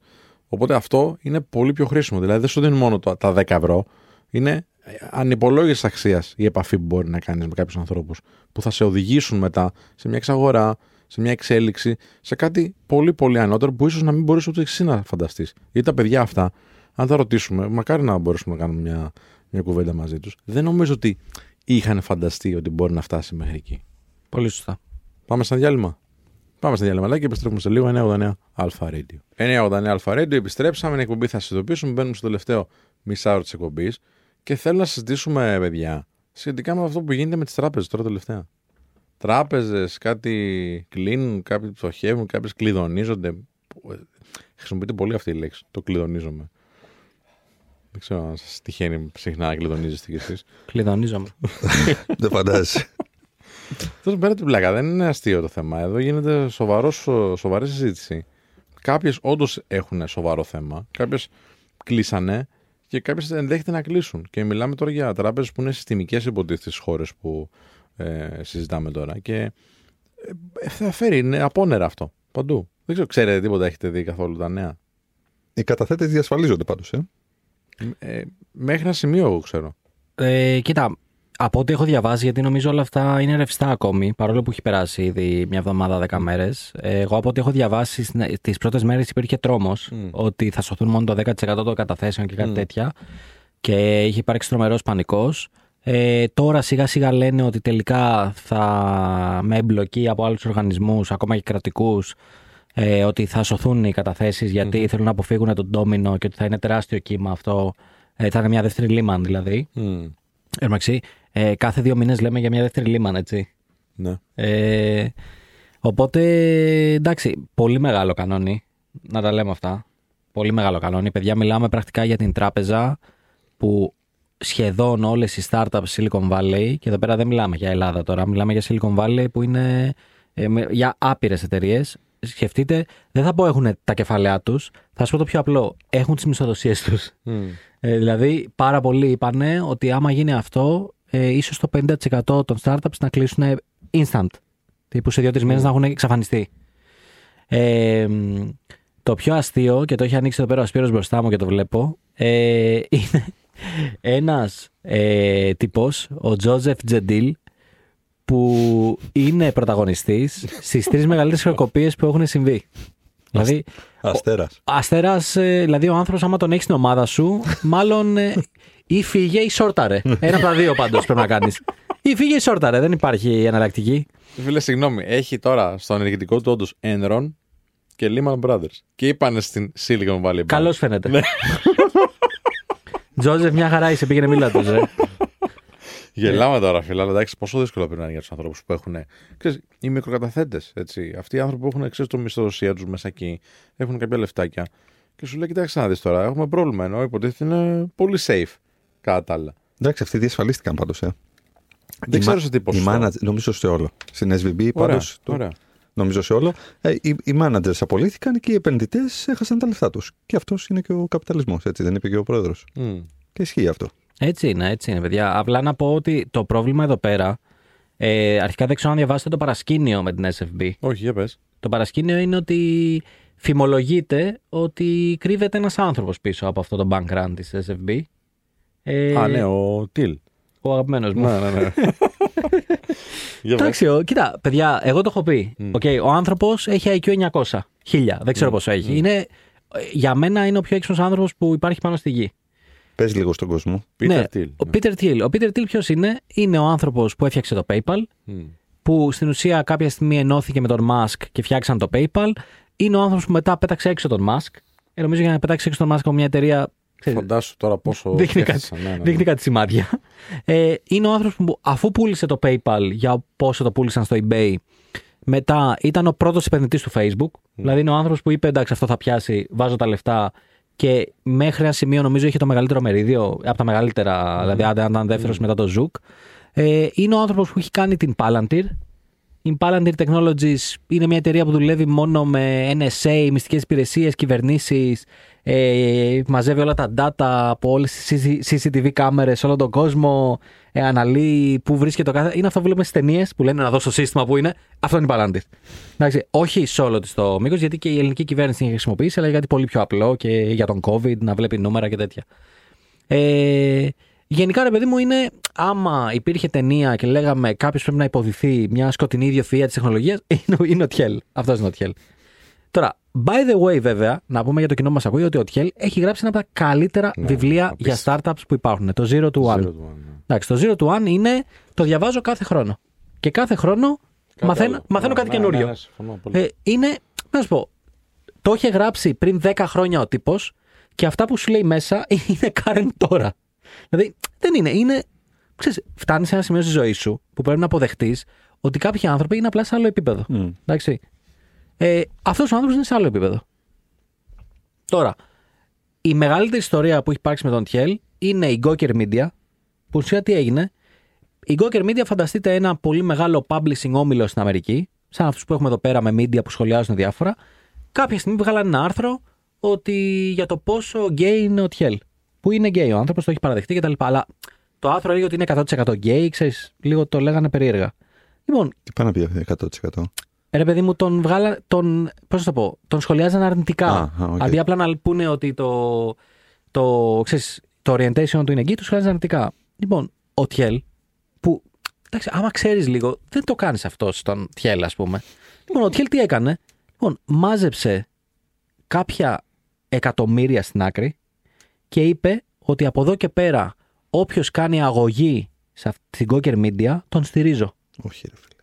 Οπότε αυτό είναι πολύ πιο χρήσιμο. Δηλαδή δεν σου δίνουν μόνο τα τα 10 ευρώ. Είναι ανυπολόγιστη αξίας η επαφή που μπορεί να κάνεις με κάποιους ανθρώπους που θα σε οδηγήσουν μετά σε μια εξαγορά, σε μια εξέλιξη, σε κάτι πολύ πολύ ανώτερο που ίσως να μην μπορείς ούτε εσύ να φανταστείς. Γιατί τα παιδιά αυτά, αν τα ρωτήσουμε, μακάρι να μπορέσουμε να κάνουμε μια, μια κουβέντα μαζί τους, δεν νομίζω ότι είχαν φανταστεί ότι μπορεί να φτάσει μέχρι εκεί. Πολύ σωστά. Πάμε στα διάλειμμα. Πάμε στα διάλειμμα και επιστρέφουμε σε λίγο 989 Αλφα Radio. 989 Αλφα Radio, επιστρέψαμε. Είναι εκπομπή, θα σας ειδοποιήσουμε. Μπαίνουμε στο τελευταίο μισάωρο της εκπομπής και θέλω να συζητήσουμε, παιδιά, σχετικά με αυτό που γίνεται με τις τράπεζες τώρα τελευταία. Τράπεζες, κάτι κλείνουν, κάποιοι πτωχεύουν, κάποιες κλειδονίζονται. Χρησιμοποιείται πολύ αυτή η λέξη. Το κλειδονίζομαι. Δεν ξέρω αν σας τυχαίνει συχνά να κλειδονίζεστε κι εσείς. Κλειδονίζομαι. Δεν φαντάζεσαι. Τώρα πέρα την πλάκα, δεν είναι αστείο το θέμα. Εδώ γίνεται σοβαρός, σο- σοβαρή συζήτηση. Κάποιες όντως έχουν σοβαρό θέμα, κάποιες κλείσανε και κάποιες ενδέχεται να κλείσουν. Και μιλάμε τώρα για τράπεζες που είναι συστημικές υποτίθεται στις χώρες που ε, συζητάμε τώρα. Και ε, θα φέρει, είναι απόνερα αυτό παντού. Δεν ξέρω, ξέρετε τίποτα, έχετε δει καθόλου τα νέα; Οι καταθέτες διασφαλίζονται πάντως. Ε. Ε, μέχρι ένα σημείο, εγώ ξέρω. Ε, κοίτα, από ό,τι έχω διαβάσει, γιατί νομίζω όλα αυτά είναι ρευστά ακόμη, παρόλο που έχει περάσει ήδη μια εβδομάδα, δέκα μέρες. Εγώ από ό,τι έχω διαβάσει, τις πρώτες μέρες υπήρχε τρόμος Μμ. ότι θα σωθούν μόνο το 10% των καταθέσεων και κάτι Μμ. τέτοια. Και είχε υπάρξει τρομερός πανικός. Ε, τώρα σιγά σιγά λένε ότι τελικά θα με εμπλοκή από άλλους οργανισμούς, ακόμα και κρατικούς, ε, ότι θα σωθούν οι καταθέσεις γιατί θέλουν να αποφύγουν τον ντόμινο και ότι θα είναι τεράστιο κύμα αυτό. Ε, θα είναι μια δεύτερη λίμαν δηλαδή. Μμ. Εντάξει, ε, κάθε δύο μήνες λέμε για μια δεύτερη λίμαν, έτσι. Ναι. Ε, οπότε, εντάξει, πολύ μεγάλο κανόνι, να τα λέμε αυτά. Πολύ μεγάλο κανόνι. Παιδιά, μιλάμε πρακτικά για την τράπεζα που σχεδόν όλες οι startups Silicon Valley, και εδώ πέρα δεν μιλάμε για Ελλάδα τώρα, μιλάμε για Silicon Valley που είναι ε, με- για άπειρες εταιρείες. Σκεφτείτε, δεν θα πω έχουν τα κεφάλαιά τους, θα σου πω το πιο απλό, έχουν τις μισθοδοσίες τους. Μμ. Ε, δηλαδή, πάρα πολλοί είπανε ότι άμα γίνει αυτό, ε, ίσως το 50% των startups να κλείσουν instant. Τύπου σε δύο-τρεις μήνες να έχουν εξαφανιστεί. Ε, μ, το πιο αστείο, και το έχει ανοίξει εδώ πέρα ο Σπύρος μπροστά μου και το βλέπω, ε, είναι ένας ε, τύπος, ο Τζόζεφ Τζεντίλ, που είναι πρωταγωνιστής στις τρεις μεγαλύτερες χρεοκοπίες που έχουν συμβεί. Δηλαδή, Αστέρας. Αστέρας, δηλαδή ο άνθρωπος, άμα τον έχεις στην ομάδα σου, μάλλον ε, ή φύγε ή σόρταρε. Ένα από τα δύο πάντως πρέπει να κάνεις. Ή φύγε ή σόρταρε, δεν υπάρχει εναλλακτική. Φίλε, συγγνώμη, έχει τώρα στο ενεργητικό του όντως Enron και Lehman Brothers. Και είπανε στην Silicon Valley Bank. Καλώς φαίνεται. Τζόζεφ, μια χαρά είσαι, πήγαινε μίλα τους. Ε. Γελάμε τώρα, φίλε, αλλά εντάξει, πόσο δύσκολο πρέπει να είναι για τους ανθρώπους που έχουν. Ξέρεις, οι μικροκαταθέτες, έτσι. Αυτοί οι άνθρωποι που έχουν ξέρεις, το μισθοδοσία τους μέσα εκεί, έχουν κάποια λεφτάκια. Και σου λέει, κοιτάξτε να δεις τώρα, έχουμε πρόβλημα. Ενώ υποτίθεται είναι πολύ safe. Κατά τα άλλα. Εντάξει, αυτοί διασφαλίστηκαν πάντως. Ε. Δεν Η ξέρω μα- σε τι Οι ποσοστό. manager, νομίζω σε όλο. Στην SVB Ωραία, πάντως. ωραία. Νομίζω σε όλο. Ε, οι, οι managers απολύθηκαν και οι επενδυτές έχασαν τα λεφτά τους. Και αυτός είναι και ο καπιταλισμός, έτσι δεν είπε και ο πρόεδρος. Μμ. Και ισχύει αυτό. Έτσι είναι, έτσι είναι, παιδιά. Απλά να πω ότι το πρόβλημα εδώ πέρα. Ε, αρχικά δεν ξέρω αν διαβάσετε το παρασκήνιο με την SFB. Όχι, για πες. Το παρασκήνιο είναι ότι φημολογείται ότι κρύβεται ένας άνθρωπος πίσω από αυτό το bank run της SFB. Ε, Α, ναι, ο Thiel. Ο αγαπημένος μου. ναι, ναι, ναι. Για πες. Εντάξει, ο- κοίτα, παιδιά, εγώ το έχω πει. Μμ. Οκ, ο άνθρωπος έχει IQ 900. 1000, δεν ξέρω πόσο έχει. Είναι, ε, για μένα είναι ο πιο έξυπνος άνθρωπος που υπάρχει πάνω στη γη. Πες λίγο στον κόσμο. Peter ναι, Thiel. Ο Peter Thiel. Ο Peter Thiel ποιος είναι; Είναι ο άνθρωπος που έφτιαξε το PayPal, Μμ. που στην ουσία κάποια στιγμή ενώθηκε με τον Musk και φτιάξαν το PayPal. Είναι ο άνθρωπος που μετά πέταξε έξω τον Musk. Ε, νομίζω για να πετάξει έξω τον Musk από μια εταιρεία ξέρεις, Φαντάσου τώρα πόσο. Δείχνει κάτι, σκέφτεσαι, ναι, ναι, ναι. δείχνει κάτι σημάδια. Ε, είναι ο άνθρωπος που αφού πούλησε το PayPal για πόσο το πούλησαν στο eBay, μετά ήταν ο πρώτος επενδυτής του Facebook. Δηλαδή είναι ο άνθρωπος που είπε: Εντάξει, αυτό θα πιάσει, βάζω τα λεφτά. Και μέχρι ένα σημείο νομίζω είχε το μεγαλύτερο μερίδιο, από τα μεγαλύτερα, δηλαδή αν ήταν δεύτερος μετά το Zook. Ε, είναι ο άνθρωπος που έχει κάνει την Palantir. Η Palantir Technologies είναι μια εταιρεία που δουλεύει μόνο με NSA, μυστικές υπηρεσίες, κυβερνήσεις, ε, μαζεύει όλα τα data από όλες τις CCTV κάμερες σε όλο τον κόσμο, ε, αναλύει πού βρίσκεται το κάθε... Είναι αυτό που βλέπουμε στις ταινίες που λένε να δώσω σύστημα που είναι. Αυτό είναι η Palantir. Εντάξει, όχι σε όλο της το μήκος, γιατί και η ελληνική κυβέρνηση την έχει χρησιμοποιήσει, αλλά για κάτι πολύ πιο απλό και για τον COVID να βλέπει νούμερα και τέτοια. Ε, γενικά, ρε παιδί μου, είναι άμα υπήρχε ταινία και λέγαμε κάποιος πρέπει να υποδηθεί μια σκοτεινή ιδιοφυα της τεχνολογίας, είναι, ο- είναι ο Τιέλ. Αυτός είναι ο Τιέλ. Τώρα, by the way, βέβαια, να πούμε για το κοινό που μας ακούει ότι ο Τιέλ έχει γράψει ένα από τα καλύτερα Ναι, βιβλία για απίστευτο. startups που υπάρχουν. Το Zero to One. Zero to one, ναι. Εντάξει, το Zero to One είναι. Το διαβάζω κάθε χρόνο. Και κάθε χρόνο Κάτι μαθαίνω, άλλο. μαθαίνω Ναι, κάτι ναι, καινούριο. ναι, ναι, συμφωνώ πολύ. Ε, είναι, να σου πω, το είχε γράψει πριν 10 χρόνια ο τύπος και αυτά που σου λέει μέσα είναι current τώρα. Δηλαδή δεν είναι, είναι. Ξέρεις, φτάνεις σε ένα σημείο στη ζωή σου που πρέπει να αποδεχτείς ότι κάποιοι άνθρωποι είναι απλά σε άλλο επίπεδο. Μμ. Εντάξει. Ε, Αυτός ο άνθρωπος είναι σε άλλο επίπεδο. Τώρα, η μεγαλύτερη ιστορία που έχει υπάρξει με τον Thiel είναι η Gawker Media, που ουσία τι έγινε; Η Gawker Media, φανταστείτε ένα πολύ μεγάλο publishing όμιλο στην Αμερική, σαν αυτούς που έχουμε εδώ πέρα με media που σχολιάζουν διάφορα. Κάποια στιγμή βγάλανε ένα άρθρο ότι για το πόσο γκέι είναι ο Thiel. Που είναι γκέι ο άνθρωπος, το έχει παραδεχτεί κτλ. Αλλά το άρθρο έλεγε ότι είναι 100% γκέι, ξέρεις, λίγο το λέγανε περίεργα. Λοιπόν, Τι πάει να πει 100%. Ρε παιδί μου, τον βγάλαν. Τον, πώς θα το πω, τον σχολιάζαν αρνητικά. Α, α, οκ. Αντί απλά να πούνε ότι το, το, ξέρεις, το orientation του είναι εκεί, τους σχολιάζαν αρνητικά. Λοιπόν, ο Thiel, που. Εντάξει, άμα ξέρεις λίγο, δεν το κάνεις αυτό στον Thiel, ας πούμε. Λοιπόν, ο Thiel τι έκανε; Λοιπόν, μάζεψε κάποια εκατομμύρια στην άκρη και είπε ότι από εδώ και πέρα όποιος κάνει αγωγή σε αυτή την Gawker Media, τον στηρίζω. Όχι, ρε φίλε.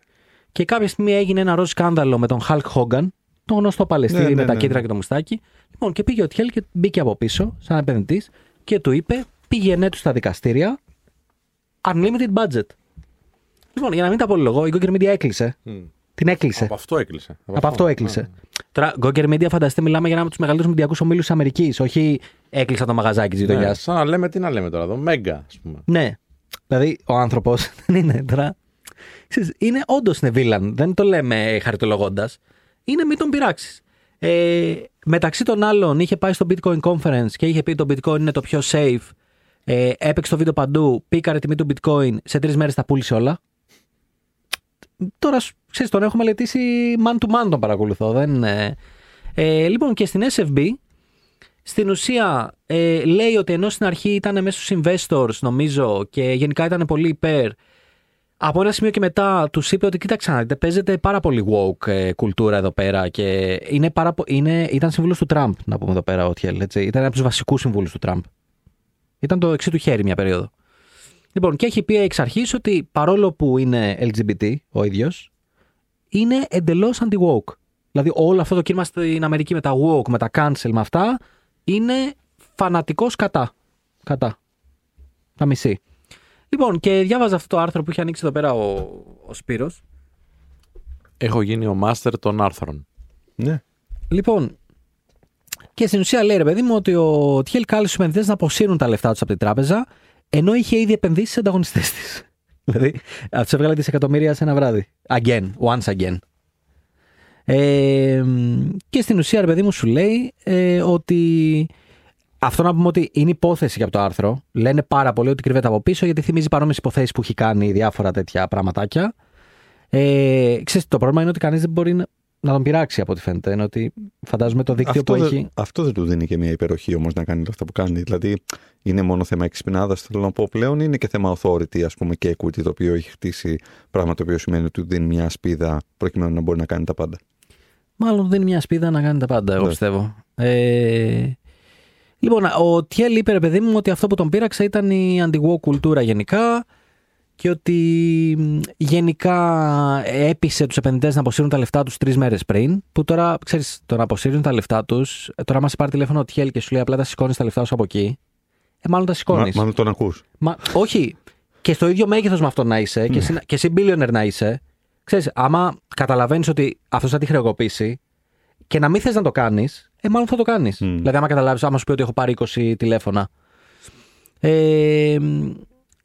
Και κάποια στιγμή έγινε ένα ροζ σκάνδαλο με τον Χαλκ Χόγκαν, τον γνωστό Παλαιστίνη Ναι, ναι, με τα ναι. κίτρα και το μουστάκι. Λοιπόν, και πήγε ο Τιέλ και μπήκε από πίσω, σαν επενδυτής, και του είπε: Πήγαινε του στα δικαστήρια. Unlimited budget. Λοιπόν, για να μην τα απολογώ, η Gawker Media έκλεισε. Μμ. Την έκλεισε. Από αυτό έκλεισε. Από αυτό έκλεισε. Τώρα, Gawker Media, φανταστείτε, μιλάμε για ένα από τους μεγαλύτερους μηντιακούς ομίλους της Αμερικής. Όχι έκλεισα το μαγαζάκι της γειτονιάς. Ναι, σαν να λέμε τι να λέμε τώρα εδώ. Μέγκα, ας πούμε. Ναι. Δηλαδή, ο άνθρωπος δεν είναι τώρα. Ξέρεις, είναι όντως είναι βίλαν. Δεν το λέμε χαριτολογώντας. Είναι μην τον πειράξεις. Ε, μεταξύ των άλλων, είχε πάει στο Bitcoin Conference και είχε πει το Bitcoin είναι το πιο safe. Ε, έπαιξε το βίντεο παντού, πήκαρε τιμή του Bitcoin, σε τρεις μέρες τα πούλησε όλα. Τώρα, ξέρεις, τον έχω μελετήσει man to man τον παρακολουθώ. Δεν, ε, ε, λοιπόν, και στην SFB, στην ουσία ε, λέει ότι ενώ στην αρχή ήταν μέσα στους investors νομίζω και γενικά ήταν πολύ υπέρ από ένα σημείο και μετά τους είπε ότι κοίταξε να δείτε, παίζεται πάρα πολύ woke ε, κουλτούρα εδώ πέρα και είναι πάρα, πο- είναι, ήταν σύμβουλος του Τραμπ, να πούμε εδώ πέρα ο Τιέλ. Έτσι. Ήταν από τους βασικούς συμβούλου του Τραμπ. Ήταν το εξή του χέρι μια περίοδο. Λοιπόν, και έχει πει εξ αρχής ότι παρόλο που είναι LGBT ο ίδιος, είναι εντελώς anti-woke. Δηλαδή, όλο αυτό το κίνημα στην Αμερική με τα woke, με τα cancel, με αυτά, είναι φανατικός κατά. Κατά. Τα μισή. Λοιπόν, και διάβαζα αυτό το άρθρο που είχε ανοίξει εδώ πέρα ο, ο Σπύρος. Έχω γίνει ο μάστερ των άρθρων. Ναι. Λοιπόν, και στην ουσία λέει ρε παιδί μου ότι ο Τιέλ κάλεσε του επενδυτές να αποσύρουν τα λεφτά τους από την τράπεζα, ενώ είχε ήδη επενδύσει σε ανταγωνιστές της. δηλαδή, του έβγαλε δισεκατομμύρια σε ένα βράδυ. Again, once again. Ε, και στην ουσία, ρε παιδί μου, σου λέει ε, ότι. Αυτό να πούμε ότι είναι υπόθεση για το άρθρο. Λένε πάρα πολύ ότι κρύβεται από πίσω γιατί θυμίζει παρόμοιες υποθέσεις που έχει κάνει διάφορα τέτοια πραγματάκια. Ε, ξέρεις, το πρόβλημα είναι ότι κανείς δεν μπορεί να, να τον πειράξει από ό,τι φαίνεται. Είναι ότι φαντάζομαι το δίκτυο Αυτό, που δεν- έχει. αυτό δεν του δίνει και μια υπεροχή όμως να κάνει αυτά που κάνει. Δηλαδή, είναι μόνο θέμα εξυπνάδας, θέλω να πω πλέον, είναι και θέμα authority, ας πούμε, και equity, το οποίο έχει χτίσει. Πράγμα το οποίο σημαίνει ότι του δίνει μια σπίδα προκειμένου να μπορεί να κάνει τα πάντα. Μάλλον δίνει μια σπίδα να κάνει τα πάντα, εγώ Ναι. πιστεύω. Ε, λοιπόν, ο Τιέλ είπε, ρε παιδί μου, ότι αυτό που τον πείραξε ήταν η anti-woke κουλτούρα γενικά και ότι μ, γενικά έπεισε τους επενδυτές να αποσύρουν τα λεφτά τους τρεις μέρες πριν, που τώρα, ξέρεις, το να αποσύρουν τα λεφτά τους, τώρα μας πάρει τηλέφωνο ο Τιέλ και σου λέει απλά τα σηκώνεις τα λεφτά σου από εκεί, ε, μάλλον τα σηκώνεις. Μα- μάλλον τον ακούς. Μα, όχι. Και στο ίδιο μέγεθος με αυτό να είσαι και, εσύ, και εσύ billionaire να είσαι. Ξέρεις, άμα καταλαβαίνεις ότι αυτός θα τη χρεοκοπήσει και να μην θες να το κάνεις, ε, μάλλον θα το κάνεις. Δηλαδή, άμα καταλάβεις, άμα σου πει ότι έχω πάρει 20 τηλέφωνα. Ε,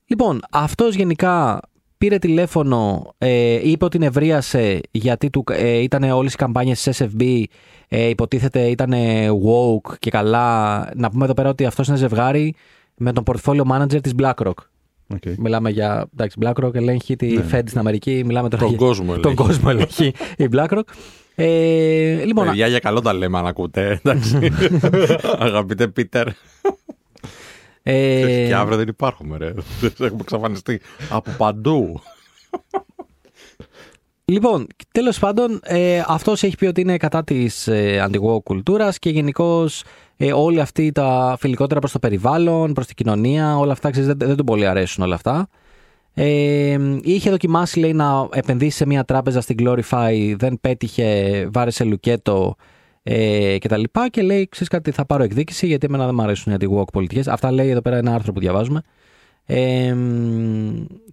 λοιπόν, αυτός γενικά πήρε τηλέφωνο, ε, είπε ότι νευρίασε γιατί του, ε, ήταν όλες οι καμπάνιες της SFB, ε, υποτίθεται ήταν woke και καλά. Να πούμε εδώ πέρα ότι αυτός είναι ζευγάρι με τον portfolio manager της BlackRock. Okay. Μιλάμε για. Εντάξει, BlackRock ελέγχει τη Fed στην Αμερική. Μιλάμε τώρα Τον για- κόσμο Τον ελέγχει. κόσμο ελέγχει η BlackRock. Ε, λοιπόν, Παιδιά, για καλό τα λέμε αν ακούτε. Εντάξει. Αγαπητέ Πίτερ. Ε, Και αύριο δεν υπάρχουμε, ρε. Έχουμε εξαφανιστεί από παντού. Λοιπόν, τέλος πάντων, ε, αυτός έχει πει ότι είναι κατά της ε, αντιγουό κουλτούρας και γενικώς ε, όλοι αυτοί τα φιλικότερα προς το περιβάλλον, προς την κοινωνία, όλα αυτά ξέρεις, δεν, δεν τον πολύ αρέσουν όλα αυτά. Ε, είχε δοκιμάσει λέει, να επενδύσει σε μια τράπεζα στην Glorify, δεν πέτυχε, βάρεσε λουκέτο ε, και τα λοιπά και λέει, ξέρεις κάτι, θα πάρω εκδίκηση γιατί εμένα δεν μου αρέσουν οι anti-woke πολιτικές. Αυτά λέει εδώ πέρα ένα άρθρο που διαβάζουμε. Ε,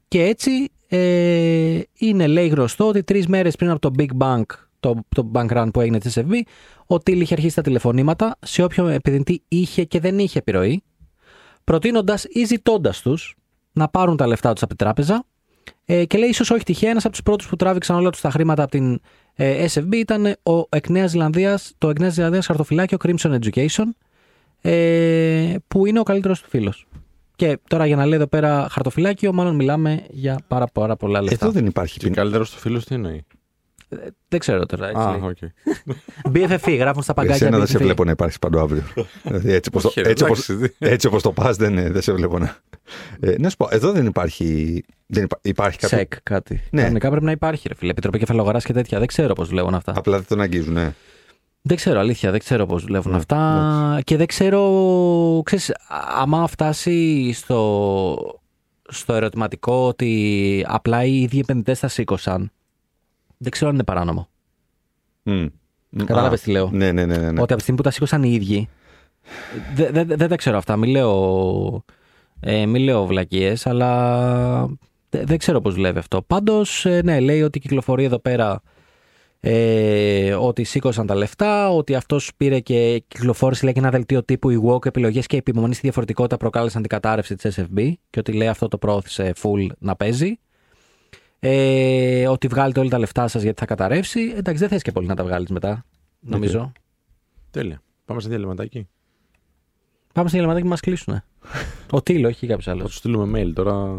και έτσι ε, είναι λέει γνωστό ότι τρεις μέρες πριν από το Big Bang, το, το bank run που έγινε της SFB, ο Τίλ είχε αρχίσει τα τηλεφωνήματα σε όποιον επενδυτή είχε και δεν είχε επιρροή, προτείνοντας ή ζητώντας τους να πάρουν τα λεφτά τους από την τράπεζα. Ε, και λέει, ίσως όχι τυχαία, ένας από τους πρώτους που τράβηξαν όλα τους τα χρήματα από την ε, SFB ήταν ο εκ Νέας Ζηλανδίας, το εκ Νέας Ζηλανδίας χαρτοφυλάκιο Crimson Education, ε, που είναι ο καλύτερος του φίλος. Και τώρα για να λέει εδώ πέρα χαρτοφυλάκιο, μάλλον μιλάμε για πάρα, πάρα πολλά λεφτά. Εδώ δεν υπάρχει Και ποινή. καλύτερος του φίλου τι εννοεί; Δεν ξέρω τώρα. Έτσι Α, λέει. οκ. BFF, γράφουν στα παγκάκια. Εσένα δεν σε BFF. βλέπω να υπάρχει παντού αύριο. δηλαδή, έτσι όπως το, Όχι, ρε, έτσι όπως, εντάξει. έτσι όπως το πας δεν, δεν σε βλέπω να... Ε, να σου πω, εδώ δεν υπάρχει... Δεν υπά- υπάρχει κάποιο... Σεκ, κάτι. Ναι. Κανονικά πρέπει να υπάρχει, ρε φίλε. Επιτροπή κεφαλογοράς και τέτοια. Δεν ξέρω πώς δουλεύουν αυτά. Απλά δεν τον αγγίζουν, ναι. Δεν ξέρω, αλήθεια, δεν ξέρω πώς δουλεύουν Ναι, αυτά. Και δεν ξέρω. Ξέρεις, α- άμα φτάσει στο, στο ερωτηματικό ότι απλά οι ίδιοι επενδυτές τα σήκωσαν. Δεν ξέρω αν είναι παράνομο. Μμ. Κατάλαβες Α, τι λέω; Ναι, ναι, ναι. ναι, ναι. Ότι από τη στιγμή που τα σήκωσαν οι ίδιοι. Δεν δε, δε- δεν τα ξέρω αυτά. Μην λέω, ε, μην λέω βλακίες, αλλά δε- δεν ξέρω πώς δουλεύει αυτό. Πάντως, ε, ναι, λέει ότι κυκλοφορεί εδώ πέρα ε, ότι σήκωσαν τα λεφτά, ότι αυτός πήρε και κυκλοφόρησε λέει, και ένα δελτίο τύπου οι woke επιλογές και η επιμονής στη διαφορετικότητα προκάλεσαν την κατάρρευση της SFB και ότι λέει αυτό το πρόωθησε full να παίζει. Ε, ότι βγάλετε όλα τα λεφτά σας γιατί θα καταρρεύσει. Εντάξει, δεν θες και πολύ να τα βγάλεις μετά, νομίζω. Τέλεια. Πάμε σε διαλυματάκι. Πάμε στο γελματάκι που μας κλείσουνε. Ο Τίλο, όχι κάποιος Θα άλλο. του στείλουμε mail τώρα.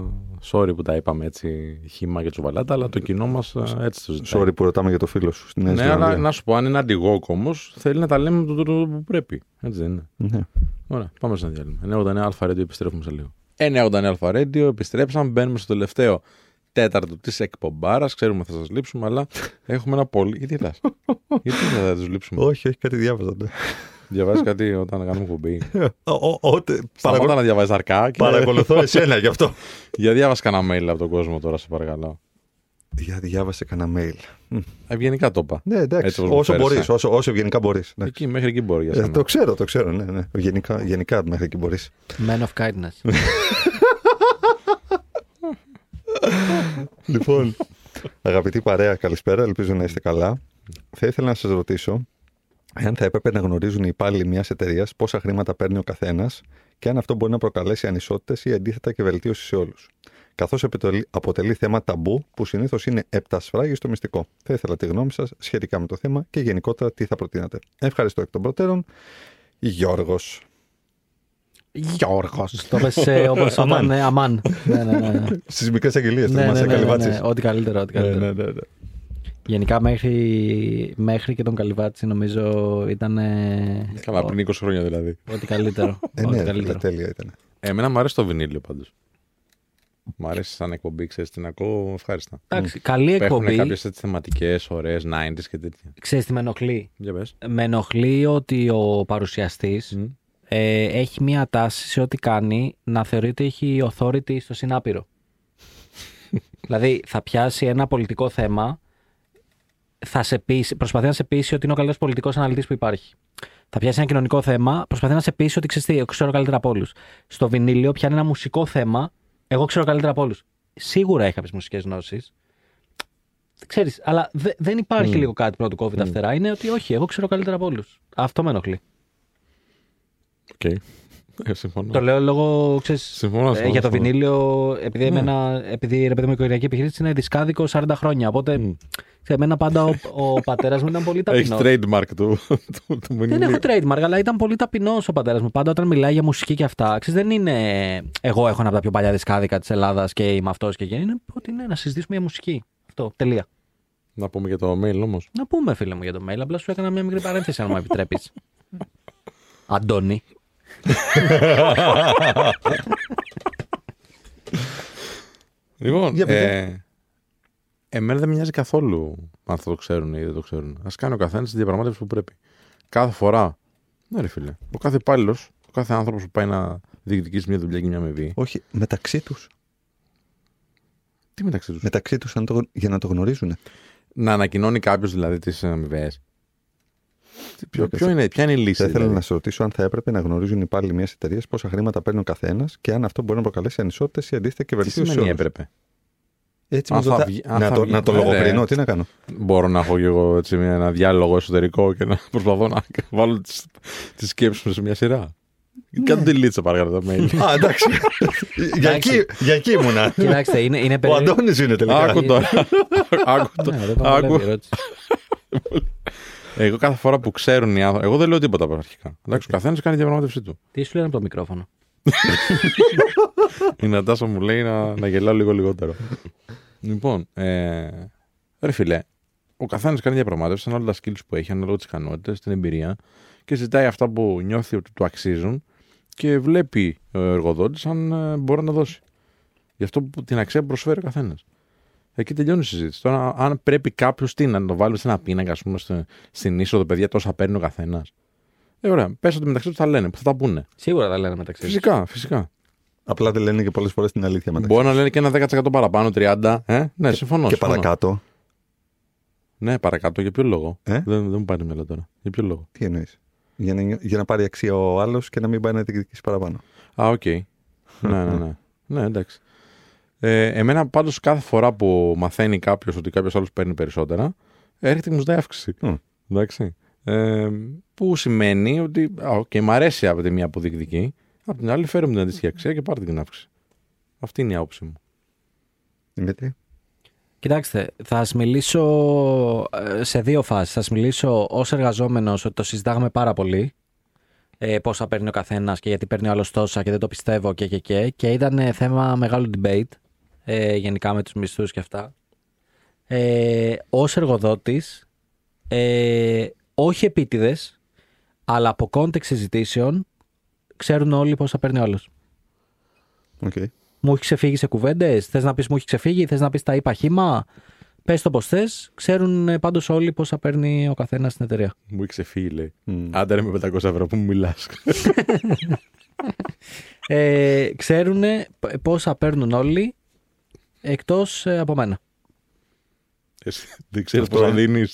Sorry που τα είπαμε έτσι χύμα και τσουβαλάτα, αλλά το κοινό μας έτσι το ζητάει. Sorry που ρωτάμε για το φίλο σου στην Νέα Ναι, Ζηλανδία. αλλά να σου πω, αν είναι αντιγόκ όμως, θέλει να τα λέμε με τον τρόπο που πρέπει. Έτσι δεν είναι. Ναι. Ωραία, πάμε σε ένα διάλειμμα. 989 Radio, επιστρέφουμε σε λίγο. 989 Radio, επιστρέψαμε, μπαίνουμε στο τελευταίο τέταρτο της εκπομπάρας. Ξέρουμε θα σας λείψουμε, αλλά έχουμε ένα πολύ. Γιατί λες; Γιατί δεν θα τους λείψουμε; Όχι, όχι, κάτι διάβαζα. ναι. Διαβάζεις κάτι όταν κάνουμε κουμπί; Ο- ο- ότε- Σταμάτα παρακολου- να διαβάζεις αρκά. Και... Παρακολουθώ εσένα γι' αυτό. Για διάβασε κανένα mail από τον κόσμο τώρα, σε παρακαλώ. Για διάβασε κανένα mail. Μ. Ευγενικά το είπα. Ναι, εντάξει. Έτσι όπως μου όσο φέρεσαι. μπορείς, όσο, όσο ευγενικά μπορείς. Εκεί, μέχρι εκεί μπορεί για Ε, σένα. το ξέρω, το ξέρω. Ναι, ναι. Γενικά, γενικά μέχρι εκεί μπορείς. Man of kindness. λοιπόν, αγαπητή παρέα, καλησπέρα. Ελπίζω να είστε καλά. Θα ήθελα να σας ρωτήσω εάν θα έπρεπε να γνωρίζουν οι υπάλληλοι μιας εταιρείας πόσα χρήματα παίρνει ο καθένας και αν αυτό μπορεί να προκαλέσει ανισότητες ή αντίθετα και βελτίωση σε όλους. Καθώς αποτελεί θέμα ταμπού που συνήθως είναι επτασφράγι στο μυστικό. Θα ήθελα τη γνώμη σας σχετικά με το θέμα και γενικότερα τι θα προτείνατε. Ευχαριστώ εκ των προτέρων. Γιώργος. Γιώργος. Το πες όπως Αμάν. όταν. ε, Αμάν. Ναι, ναι, ναι. Στις μικρές αγγελίες, το Ναι, ναι, θυμάσαι, ναι, ναι, Καλυβάτσης. ναι. Ό,τι καλύτερο. Ό,τι καλύτερο. ναι, ναι, ναι. Γενικά μέχρι, μέχρι και τον Καλυβάτσι νομίζω ήταν. ε, Καλά, ο- πριν 20 χρόνια δηλαδή. Ό,τι καλύτερο. Ε, Ό,τι ναι, καλύτερο. τέλεια ήταν. Εμένα μου αρέσει το βινίλιο πάντως. Μ' αρέσει σαν εκπομπή, ξέρεις την ακούω ευχάριστα. Εντάξει, καλή Έχουν εκπομπή. κάποιες θεματικές, ωραίες, 90s και τέτοια. Ξέρεις τι με ενοχλεί; Για πες. Με ενοχλεί ότι ο παρουσιαστής Μμ. Ε, έχει μία τάση σε ό,τι κάνει να θεωρείται έχει authority στο συνάπειρο. δηλαδή θα πιάσει ένα πολιτικό θέμα, θα σε πείσει, προσπαθεί να σε πείσει ότι είναι ο καλύτερος πολιτικός αναλυτής που υπάρχει. Θα πιάσει ένα κοινωνικό θέμα, προσπαθεί να σε πείσει ότι ξέρεις τι, εγώ ξέρω καλύτερα από όλους. Στο βινίλιο πιάνει ένα μουσικό θέμα, εγώ ξέρω καλύτερα από όλους. Σίγουρα έχει κάποιες μουσικές γνώσεις. Ξέρεις, αλλά δε- δεν υπάρχει Mm. λίγο κάτι που να του κόβει τα φτερά. Είναι ότι όχι, εγώ ξέρω καλύτερα από όλους. Αυτό με ενοχλεί. Οκ. Ε, συμφωνώ. Το λέω λόγω, ξέρεις, Συμφωνώ, ε, συμφωνώ, για το συμφωνώ. βινίλιο, επειδή, Ναι. εμένα, επειδή ρε παιδί μου η οικογενειακή επιχείρηση είναι δισκάδικο 40 χρόνια. Οπότε, Μμ. σε εμένα πάντα ο, ο πατέρας μου ήταν πολύ Έχεις ταπεινός. trademark του, του, του Δεν μηνύου. έχω trademark, αλλά ήταν πολύ ταπεινός ο πατέρας μου. Πάντα όταν μιλάει για μουσική και αυτά, ξέρεις, δεν είναι εγώ έχω ένα από τα πιο παλιά δισκάδικα της Ελλάδας και είμαι αυτός και εκείνο. Είναι ότι είναι να συζητήσουμε για μουσική. Αυτό. Τελεία. Να πούμε για το mail όμως. Να πούμε, φίλε μου, για το mail. Απλά σου έκανα μια μικρή παρένθεση, αν μου επιτρέπεις. Αντώνη. Λοιπόν, Για πείτε. ε, εμένα δεν με νοιάζει καθόλου αν θα το ξέρουν ή δεν το ξέρουν. Α κάνει ο καθένας τη διαπραγμάτευση που πρέπει. Κάθε φορά. Ναι, ρε φίλε. Ο κάθε υπάλληλος, ο κάθε άνθρωπος που πάει να διεκδικήσει μια δουλειά και μια αμοιβή. Όχι, μεταξύ τους. Τι μεταξύ τους; Μεταξύ τους για να το γνωρίζουν. Να ανακοινώνει κάποιος δηλαδή τις αμοιβές. Ποιο, Δεν ποιο είναι, ποια είναι η λύση. Θα ήθελα δηλαδή; να σε ρωτήσω αν θα έπρεπε να γνωρίζουν οι υπάλληλοι μιας εταιρείας πόσα χρήματα παίρνει ο καθένας και αν αυτό μπορεί να προκαλέσει ανισότητες ή αντίθετα Τι κυβερνήσει σημαίνει έπρεπε; Έτσι Αν μου θα το βγει- θα... αν να, θα το, βγει- να το Ναι, λογοκρινώ, ρε. τι να κάνω; Μπορώ να έχω και εγώ έτσι, μια- ένα διάλογο εσωτερικό και να προσπαθώ να βάλω τις, τις σκέψεις μου σε μια σειρά. Κάντε delete σε παρακαλώ τα mail. Α, εντάξει. για, εκεί, για εκεί ήμουνα. Κοιτάξτε, είναι, είναι Ο περί- Αντώνης είναι τελικά. Άκου τώρα. Άκου το- Ναι, δεν το άκου. βολεύει η ερώτηση. Εγώ κάθε φορά που ξέρουν οι άνθρωποι. Εγώ δεν λέω τίποτα αρχικά. Εντάξει, ο καθένας κάνει τη διαπραγμάτευσή του. Τι σου λένε από το μικρόφωνο; Η Νατάσα μου λέει να, να γελάω λίγο λιγότερο. λοιπόν, ε, ρε φιλέ, ο καθένας κάνει διαπραγμάτευση ανάλογα τα skills που έχει, ανάλογα τις ικανότητες, την εμπειρία και ζητάει αυτά που νιώθει ότι του αξίζουν και βλέπει ο εργοδότης αν ε, μπορεί να τα δώσει. Γι' αυτό που την αξία που προσφέρει ο καθένας. Εκεί τελειώνει η συζήτηση. Τώρα, αν πρέπει κάποιος τι να το βάλουμε σε ένα πίνακα, ας πούμε, στο- στην είσοδο, παιδιά, τόσα παίρνει ο καθένας. Ε, ωραία. Πες ότι μεταξύ τους θα λένε, που θα τα πούνε. Σίγουρα τα λένε μεταξύ τους. Φυσικά, φυσικά. Απλά δεν λένε και πολλές φορές την αλήθεια μεταξύ. Μπορεί να λένε και ένα 10% παραπάνω, 30%. Ε; Ναι, συμφωνώ. Και συμφωνώ. παρακάτω. Ναι, παρακάτω. Για ποιο λόγο; Ε; Δεν, δεν μου πάει το μυαλό τώρα. Για ποιο λόγο; Τι εννοείς; Για να, νιώ- για να πάρει αξία ο άλλος και να μην πάει να διεκδικήσει παραπάνω. Α, οκ. ναι, ναι, ναι. Ναι, εντάξει. Ε, εμένα πάντως κάθε φορά που μαθαίνει κάποιος ότι κάποιος άλλος παίρνει περισσότερα, έρχεται και μου ζητάει αύξηση. Μμ. Εντάξει. Ε, που σημαίνει ότι, α, οκ, μ' αρέσει από τη μία που διεκδικεί, από την άλλη φέρε μου την αντίστοιχη αξία και πάρτε την αύξηση. Αυτή είναι η άποψή μου. Δημήτρη. Κοιτάξτε, θα σας μιλήσω ε, σε δύο φάσεις. Θα σας μιλήσω ως εργαζόμενος ότι το συζητάγαμε πάρα πολύ. Ε, πόσα παίρνει ο καθένας και γιατί παίρνει ο άλλος τόσα και δεν το πιστεύω και και και. Και ήταν ε, θέμα μεγάλου debate ε, γενικά με τους μισθούς και αυτά. Ε, ως εργοδότης, ε, όχι επίτηδες, αλλά από context συζητήσεων, ξέρουν όλοι πόσα παίρνει ο άλλος. Οκ. Μου έχει ξεφύγει σε κουβέντες; Θες να πεις μου έχει ξεφύγει, θες να πεις τα είπα χύμα; Πες το πώς θες. Ξέρουν πάντως όλοι πόσα παίρνει ο καθένας στην εταιρεία. Μου έχει ξεφύγει, λέει. Μμ. Άντε ρε με 500 ευρώ που μου μιλάς. Ε, ξέρουν πόσα παίρνουν όλοι εκτός από μένα. Εσύ δεν ξέρεις Αυτό πώς θα είναι. δίνει.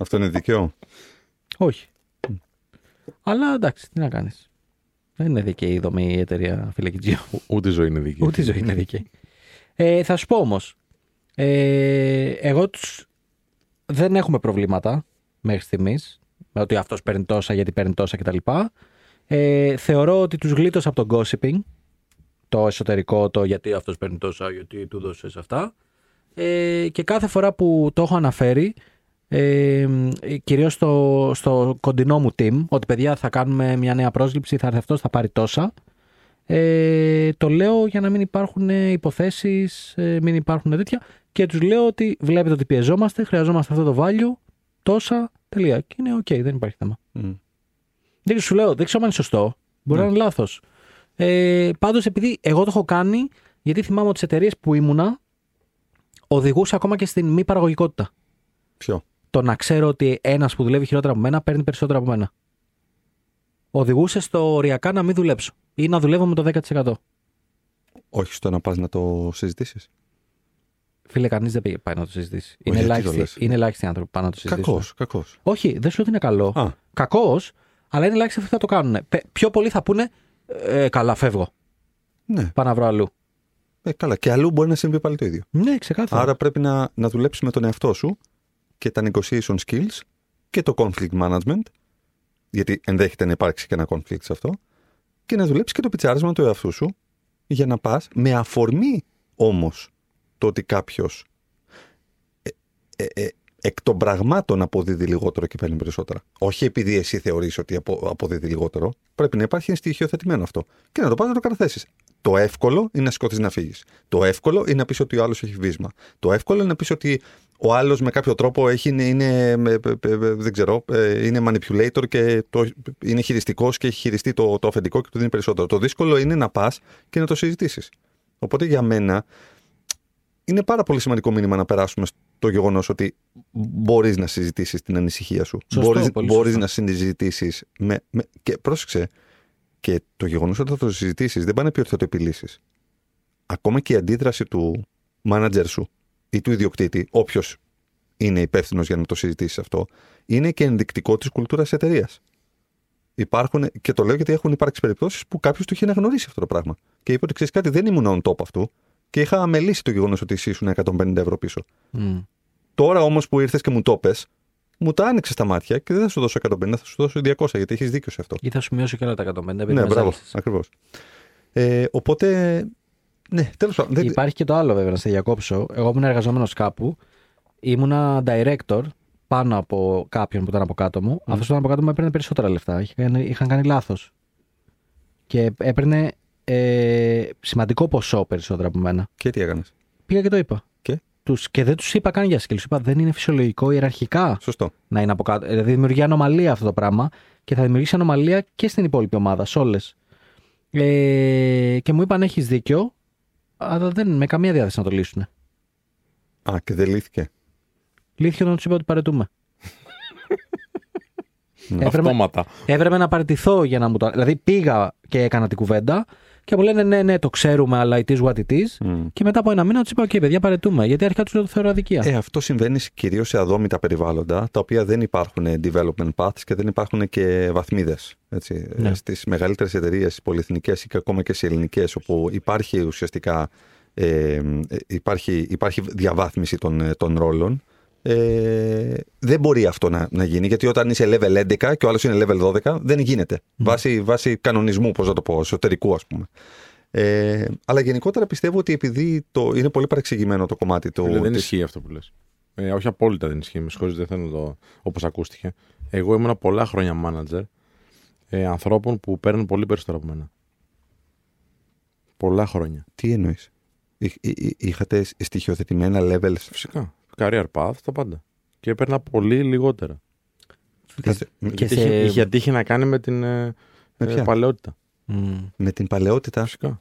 Αυτό είναι δίκαιο. Όχι. Αλλά εντάξει, τι να κάνεις. Δεν είναι δίκαιη η δομή η εταιρεία φυλακιτζίου. Ούτε η ζωή είναι δική. Ούτε η ζωή είναι δίκαιη. Ε, θα σου πω όμως. Ε, εγώ τους δεν έχουμε προβλήματα μέχρι στιγμής. Με ότι αυτός παίρνει τόσα γιατί παίρνει τόσα κτλ. Ε, θεωρώ ότι τους γλίτωσα από το gossiping. Το εσωτερικό, το γιατί αυτός παίρνει τόσα, γιατί του δώσες αυτά. Ε, και κάθε φορά που το έχω αναφέρει, ε, κυρίως στο, στο κοντινό μου team, ότι παιδιά θα κάνουμε μια νέα πρόσληψη, θα έρθει αυτός, θα πάρει τόσα. Ε, το λέω για να μην υπάρχουν ε, υποθέσεις, ε, μην υπάρχουν τέτοια και τους λέω ότι βλέπετε ότι πιεζόμαστε, χρειαζόμαστε αυτό το value, τόσα, τελεία. Και είναι οκ, δεν υπάρχει θέμα. Μμ. Δεν σου λέω, δεν ξέρω αν είναι σωστό. Μπορεί να είναι λάθος. Ε, Πάντως, επειδή εγώ το έχω κάνει, γιατί θυμάμαι ότι στις εταιρείες που ήμουνα, οδηγούσε ακόμα και στην μη παραγωγικότητα. Ποιο; Το να ξέρω ότι ένας που δουλεύει χειρότερα από μένα παίρνει περισσότερα από μένα. Οδηγούσε στο οριακά να μην δουλέψω ή να δουλεύω με το 10%. Όχι στο να πας να το συζητήσεις. Φίλε, κανείς δεν πήγε πάει να το συζητήσει. Είναι γιατί το ελάχιστοι, λες; είναι ελάχιστοι άνθρωποι που πάνε να το συζητήσουν. Κακός, κακός. Όχι, δεν σου λέω ότι είναι καλό. Α. Κακός, Αλλά είναι ελάχιστοι αυτοί που θα το κάνουν. Πε- Πιο πολλοί θα πούνε ε, Καλά, φεύγω. Ναι, Πάω να βρω αλλού. ε, καλά. Και αλλού μπορεί να συμβεί πάλι το ίδιο. Ναι, ξεκάθαρα. Άρα πρέπει να, να δουλέψεις με τον εαυτό σου και τα negotiation skills και το conflict management, γιατί ενδέχεται να υπάρξει και ένα conflict σε αυτό, και να δουλέψεις και το πιτσάρισμα του εαυτού σου για να πας με αφορμή όμως το ότι κάποιος ε, ε, ε, εκ των πραγμάτων αποδίδει λιγότερο και παίρνει περισσότερα. Όχι επειδή εσύ θεωρείς ότι απο, αποδίδει λιγότερο, πρέπει να υπάρχει στοιχειοθετημένο αυτό. Και να το πας να το καταθέσεις. Το εύκολο είναι να σηκωθείς να φύγεις. Το εύκολο είναι να πεις ότι ο άλλος έχει βίσμα. Το εύκολο είναι να πεις ότι ο άλλος με κάποιο τρόπο έχει, είναι, είναι, ε, ε, ε, δεν ξέρω, ε, είναι manipulator και το, είναι χειριστικός και έχει χειριστεί το, το αφεντικό και του δίνει περισσότερο. Το δύσκολο είναι να πας και να το συζητήσεις. Οπότε για μένα είναι πάρα πολύ σημαντικό μήνυμα να περάσουμε στο γεγονός ότι μπορείς να συζητήσεις την ανησυχία σου. Σωστό, μπορείς, πολύ μπορείς σωστό. να συζητήσει. Με, με, και πρόσεξε, και το γεγονός ότι θα το συζητήσεις δεν πάνε να πει ότι θα το επιλύσεις. Ακόμα και η αντίδραση του manager σου ή του ιδιοκτήτη, όποιος είναι υπεύθυνος για να το συζητήσεις αυτό, είναι και ενδεικτικό της κουλτούρας εταιρείας. Υπάρχουν, και το λέω γιατί έχουν υπάρξει περιπτώσεις που κάποιος του είχε αναγνωρίσει αυτό το πράγμα. Και είπε ότι ξέρεις κάτι, δεν ήμουν on top αυτού και είχα αμελήσει το γεγονός ότι εσύ ήσουν 150 ευρώ πίσω. Μμ. Τώρα όμως που ήρθες και μου το πες, μου τα άνοιξε τα μάτια και δεν θα σου δώσω 150, θα σου δώσω 200 γιατί έχεις δίκιο σε αυτό. Ή θα σου μειώσω και όλα τα 150 επειδή Ναι, με μπράβο. ζάλισες. Ακριβώς. Ε, οπότε. Ναι, τέλος πάντων. δεν- Υπάρχει και το άλλο βέβαια, να σε διακόψω. Εγώ ήμουν εργαζόμενος κάπου. Ήμουνα director πάνω από κάποιον που ήταν από κάτω μου. Αυτός που ήταν από κάτω μου έπαιρνε περισσότερα λεφτά. Είχε κάνει- Είχαν κάνει λάθος. Και έπαιρνε ε, σημαντικό ποσό περισσότερα από μένα. Και τι έκανες; Πήγα και το είπα. Και; Τους, και δεν τους είπα καν για skills. Τους είπα δεν είναι φυσιολογικό ιεραρχικά Σωστό. να είναι από κάτω. Δηλαδή δημιουργεί ανομαλία αυτό το πράγμα και θα δημιουργήσει ανομαλία και στην υπόλοιπη ομάδα, σε όλες. Ε, και μου είπαν έχεις δίκιο, αλλά δεν με καμία διάθεση να το λύσουν. Α, και δεν λύθηκε. Λύθηκε όταν τους είπα ότι παρετούμε. Ναι. Έπρεπε, Αυτόματα. έπρεπε να παραιτηθώ για να μου το. Δηλαδή πήγα και έκανα την κουβέντα και μου λένε ναι, ναι, το ξέρουμε, αλλά it is what it is. Μμ. Και μετά από ένα μήνα τους είπα: OK, παιδιά, παρετούμε. Γιατί αρχικά τους λέω το θεωρώ αδικία. Ε, αυτό συμβαίνει κυρίως σε αδόμητα περιβάλλοντα, τα οποία δεν υπάρχουν development paths και δεν υπάρχουν και βαθμίδες. Ναι. Στις μεγαλύτερες εταιρείες, πολυεθνικές ή και ακόμα και σε ελληνικές, όπου υπάρχει ουσιαστικά ε, ε, υπάρχει, υπάρχει διαβάθμιση των, ε, των ρόλων. Ε, δεν μπορεί αυτό να, να γίνει, γιατί όταν είσαι level 11 και ο άλλος είναι level 12, δεν γίνεται. Βάσει, βάσει κανονισμού, πώς να το πω, εσωτερικού, ας πούμε. Ε, αλλά γενικότερα πιστεύω ότι επειδή το, είναι πολύ παρεξηγημένο το κομμάτι του. Φίλε, δεν της- ισχύει αυτό που λες. Ε, όχι απόλυτα δεν ισχύει. Με συγχωρείτε, δεν θέλω το. όπως ακούστηκε. Εγώ ήμουν πολλά χρόνια manager ε, ανθρώπων που παίρνουν πολύ περισσότερο από μένα. Πολλά χρόνια. Τι εννοείς; Είχατε στοιχειοθετημένα levels; Φυσικά. Career path, τα πάντα. Και έπαιρνα πολύ λιγότερα. Κάτσε, Και Γιατί σε- είχε, είχε τύχει να κάνει με την ε, Με ε, ποια; παλαιότητα. Μμ. Με την παλαιότητα. Φυσικά.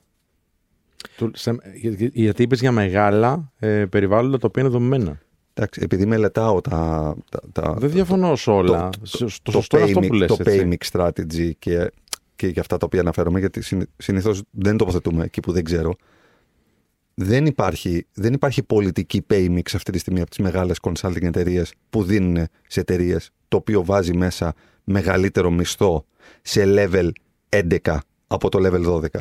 Του- σε- για- γιατί είπες για μεγάλα ε, περιβάλλοντα τα οποία είναι δομημένα. Εντάξει, επειδή μελετάω τα. τα, τα Δεν διαφωνώ σε όλα. το- Στο το σωστό είναι pay αυτό mix- που λες. Το έτσι. pay mix strategy και, και για αυτά τα οποία αναφέρομαι, γιατί συνήθως δεν τοποθετούμε εκεί που δεν ξέρω. Δεν υπάρχει, δεν υπάρχει πολιτική pay mix αυτή τη στιγμή από τις μεγάλες consulting εταιρείες που δίνουν σε εταιρείες το οποίο βάζει μέσα μεγαλύτερο μισθό σε level 11 από το level 12.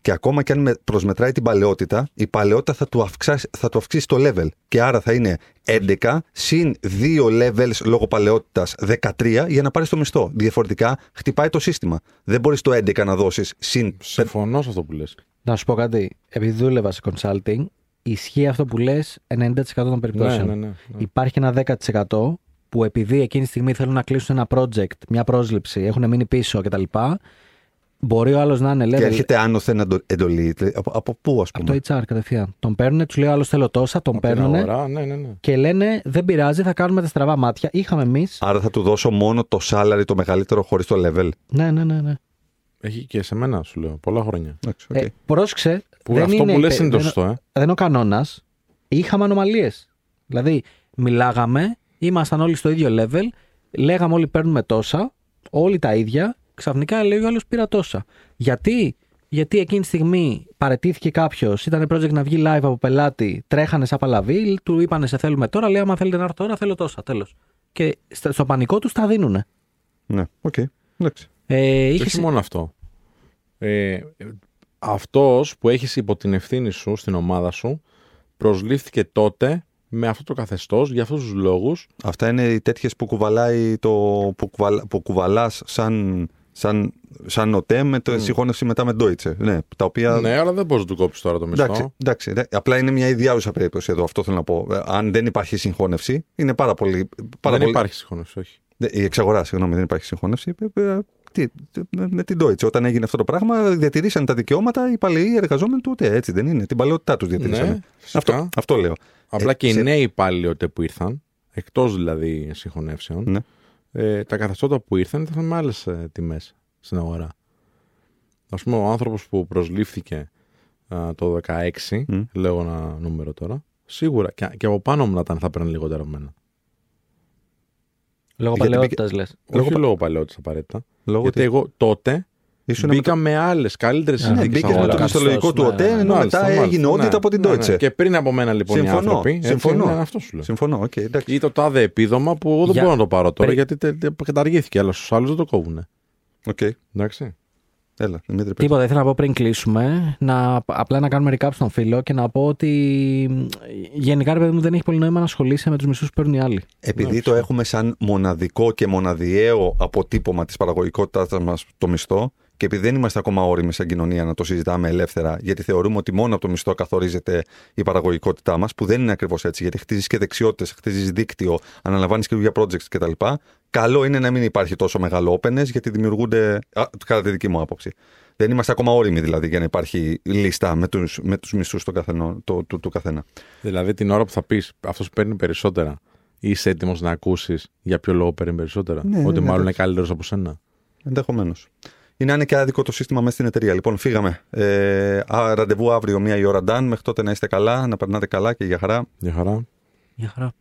Και ακόμα και αν με- προσμετράει την παλαιότητα, η παλαιότητα θα του, αυξάσει, θα του αυξήσει το level. Και άρα θα είναι 11 συν 2 levels λόγω παλαιότητας 13 για να πάρεις το μισθό. Διαφορετικά χτυπάει το σύστημα. Δεν μπορείς το 11 να δώσεις συν. Συμφωνώ σε αυτό που λες. Να σου πω κάτι. Επειδή δούλευα σε consulting, ισχύει αυτό που λες 90% των Ναι, περιπτώσεων. ναι, ναι, ναι. Υπάρχει ένα 10% που επειδή εκείνη τη στιγμή θέλουν να κλείσουν ένα project, μια πρόσληψη, έχουν μείνει πίσω κτλ. Μπορεί ο άλλος να είναι Και level. έρχεται άνωθεν εντο- εντολή. Δηλαδή, Από, από πού, ας Από πούμε; το HR κατευθείαν. Τον παίρνουν, τους λέει ο άλλος θέλω τόσα, τον Από την παίρνουν αγορά, ναι, ναι, ναι. και λένε δεν πειράζει, θα κάνουμε τα στραβά μάτια. Είχαμε εμείς. Άρα θα του δώσω μόνο το salary το μεγαλύτερο χωρίς το level. Ναι, ναι, ναι. ναι. Έχει και σε μένα, σου λέω, πολλά χρόνια. Εντάξει, οκ. Ε, πρόσεξε. Που δεν αυτό είναι, που λες υπε- είναι το δεν- σωστό, ε. δεν είναι ο κανόνας. Είχαμε ανομαλίες. Δηλαδή, μιλάγαμε, ήμασταν όλοι στο ίδιο level, λέγαμε όλοι παίρνουμε τόσα, όλοι τα ίδια, ξαφνικά λέει ο άλλος πήρα τόσα. Γιατί; Γιατί εκείνη τη στιγμή παρετήθηκε κάποιος, ήταν project να βγει live από πελάτη, τρέχανε σαν παλαβοί, του είπανε σε θέλουμε τώρα, λέει άμα θέλετε να έρθω τώρα, θέλω τόσα, τέλος. Και στα- στο πανικό τους τα δίνουνε. Ναι, οκ. Εντάξει. Ε, Και είχες- όχι μόνο αυτό. Ε, αυτός που έχεις υπό την ευθύνη σου στην ομάδα σου προσλήφθηκε τότε με αυτό το καθεστώς για αυτούς τους λόγους Αυτά είναι οι τέτοιες που κουβαλάει το. που, κουβαλ, που κουβαλάς σαν, σαν, σαν οτέ με το συγχώνευση μετά με Deutsche. Ναι, τα οποία. Ναι, αλλά δεν μπορείς να του κόψεις τώρα το μισθό. Εντάξει, εντάξει, ναι. απλά είναι μια ιδιάζουσα περίπτωση εδώ. Αυτό θέλω να πω. Ε, Αν δεν υπάρχει συγχώνευση, είναι πάρα πολύ. Πάρα δεν πολύ... υπάρχει συγχώνευση, όχι. Ναι, Η εξαγορά, συγγνώμη, δεν υπάρχει συγχώνευση. Ε, ε, τι, με, με την Deutsche. Όταν έγινε αυτό το πράγμα, διατηρήσαν τα δικαιώματα οι παλαιοί εργαζόμενοι του ΟΤΕ. Έτσι δεν είναι. Την παλαιότητά τους διατηρήσαν. Ναι, φυσικά. αυτό, αυτό λέω. Απλά Ε, και οι σε- νέοι υπάλληλοι ότε που ήρθαν, εκτός δηλαδή συγχωνεύσεων, Ναι. ε, τα καθεστώτα που ήρθαν ήταν με άλλες ε, τιμές στην αγορά. Ας πούμε, ο άνθρωπος που προσλήφθηκε α, το 16, Μμ. λέω ένα νούμερο τώρα, σίγουρα και, και από πάνω μου να ήταν θα παίρνει λιγότερο από μένα. Λόγω Γιατί παλαιότητας λες. Λόγω Όχι λόγω παλαιότητας απαραίτητα. Λόγω γιατί ότι εγώ τότε ήσουν με μπήκα με, άλλες καλύτερες Ναι, Ναι, συνθήκες μπήκες με το αγοράς. καθεστώς, μισθολογικό του ναι, ΟΤΕ, ναι, ενώ Μάλιστα, μετά μάλιστα, έγινε ναι. όντι από την Ναι, ναι. Deutsche. Και πριν από μένα λοιπόν οι Συμφωνώ, άνθρωποι. έτσι, συμφωνώ. ναι, αυτό σου λέω. Συμφωνώ, οκ, εντάξει. Ή το τάδε επίδομα που εγώ δεν Για- μπορώ να το πάρω τώρα Πρι- γιατί τε- τε- καταργήθηκε, αλλά στους άλλους δεν το κόβουνε. Οκ, Εντάξει. Έλα, Δημήτρη. πες. Τίποτα, ήθελα να πω πριν κλείσουμε, να, απλά να κάνουμε recap στον φίλο και να πω ότι μ, γενικά ρε παιδί μου δεν έχει πολύ νόημα να ασχολείσαι με τους μισθούς που παίρνουν οι άλλοι. Επειδή Ναι, το φυσικά. έχουμε σαν μοναδικό και μοναδιαίο αποτύπωμα της παραγωγικότητάς μας το μισθό και επειδή δεν είμαστε ακόμα ώριμοι σαν κοινωνία να το συζητάμε ελεύθερα, γιατί θεωρούμε ότι μόνο από το μισθό καθορίζεται η παραγωγικότητά μας, που δεν είναι ακριβώς έτσι, γιατί χτίζεις και δεξιότητες, χτίζεις δίκτυο, αναλαμβάνεις και projects κτλ. Καλό είναι να μην υπάρχει τόσο μεγάλο openness, γιατί δημιουργούνται, α, κατά τη δική μου άποψη. Δεν είμαστε ακόμα όριμοι δηλαδή για να υπάρχει λίστα με τους, με τους μισθούς του, καθενό, του, του, του καθένα. Δηλαδή την ώρα που θα πεις αυτός παίρνει περισσότερα, είσαι έτοιμος να ακούσεις για ποιο λόγο παίρνει περισσότερα; Ναι, ότι ναι, μάλλον είναι εντάξει. καλύτερος από σένα. Ενδεχομένως. Είναι αν είναι και άδικο το σύστημα μέσα στην εταιρεία. Λοιπόν, φύγαμε. Ε, α, ραντεβού αύριο, μία η ώρα, Ντάν. Μέχρι τότε να είστε καλά, να περνάτε καλά και για χαρά. Για χαρά. Για χαρά.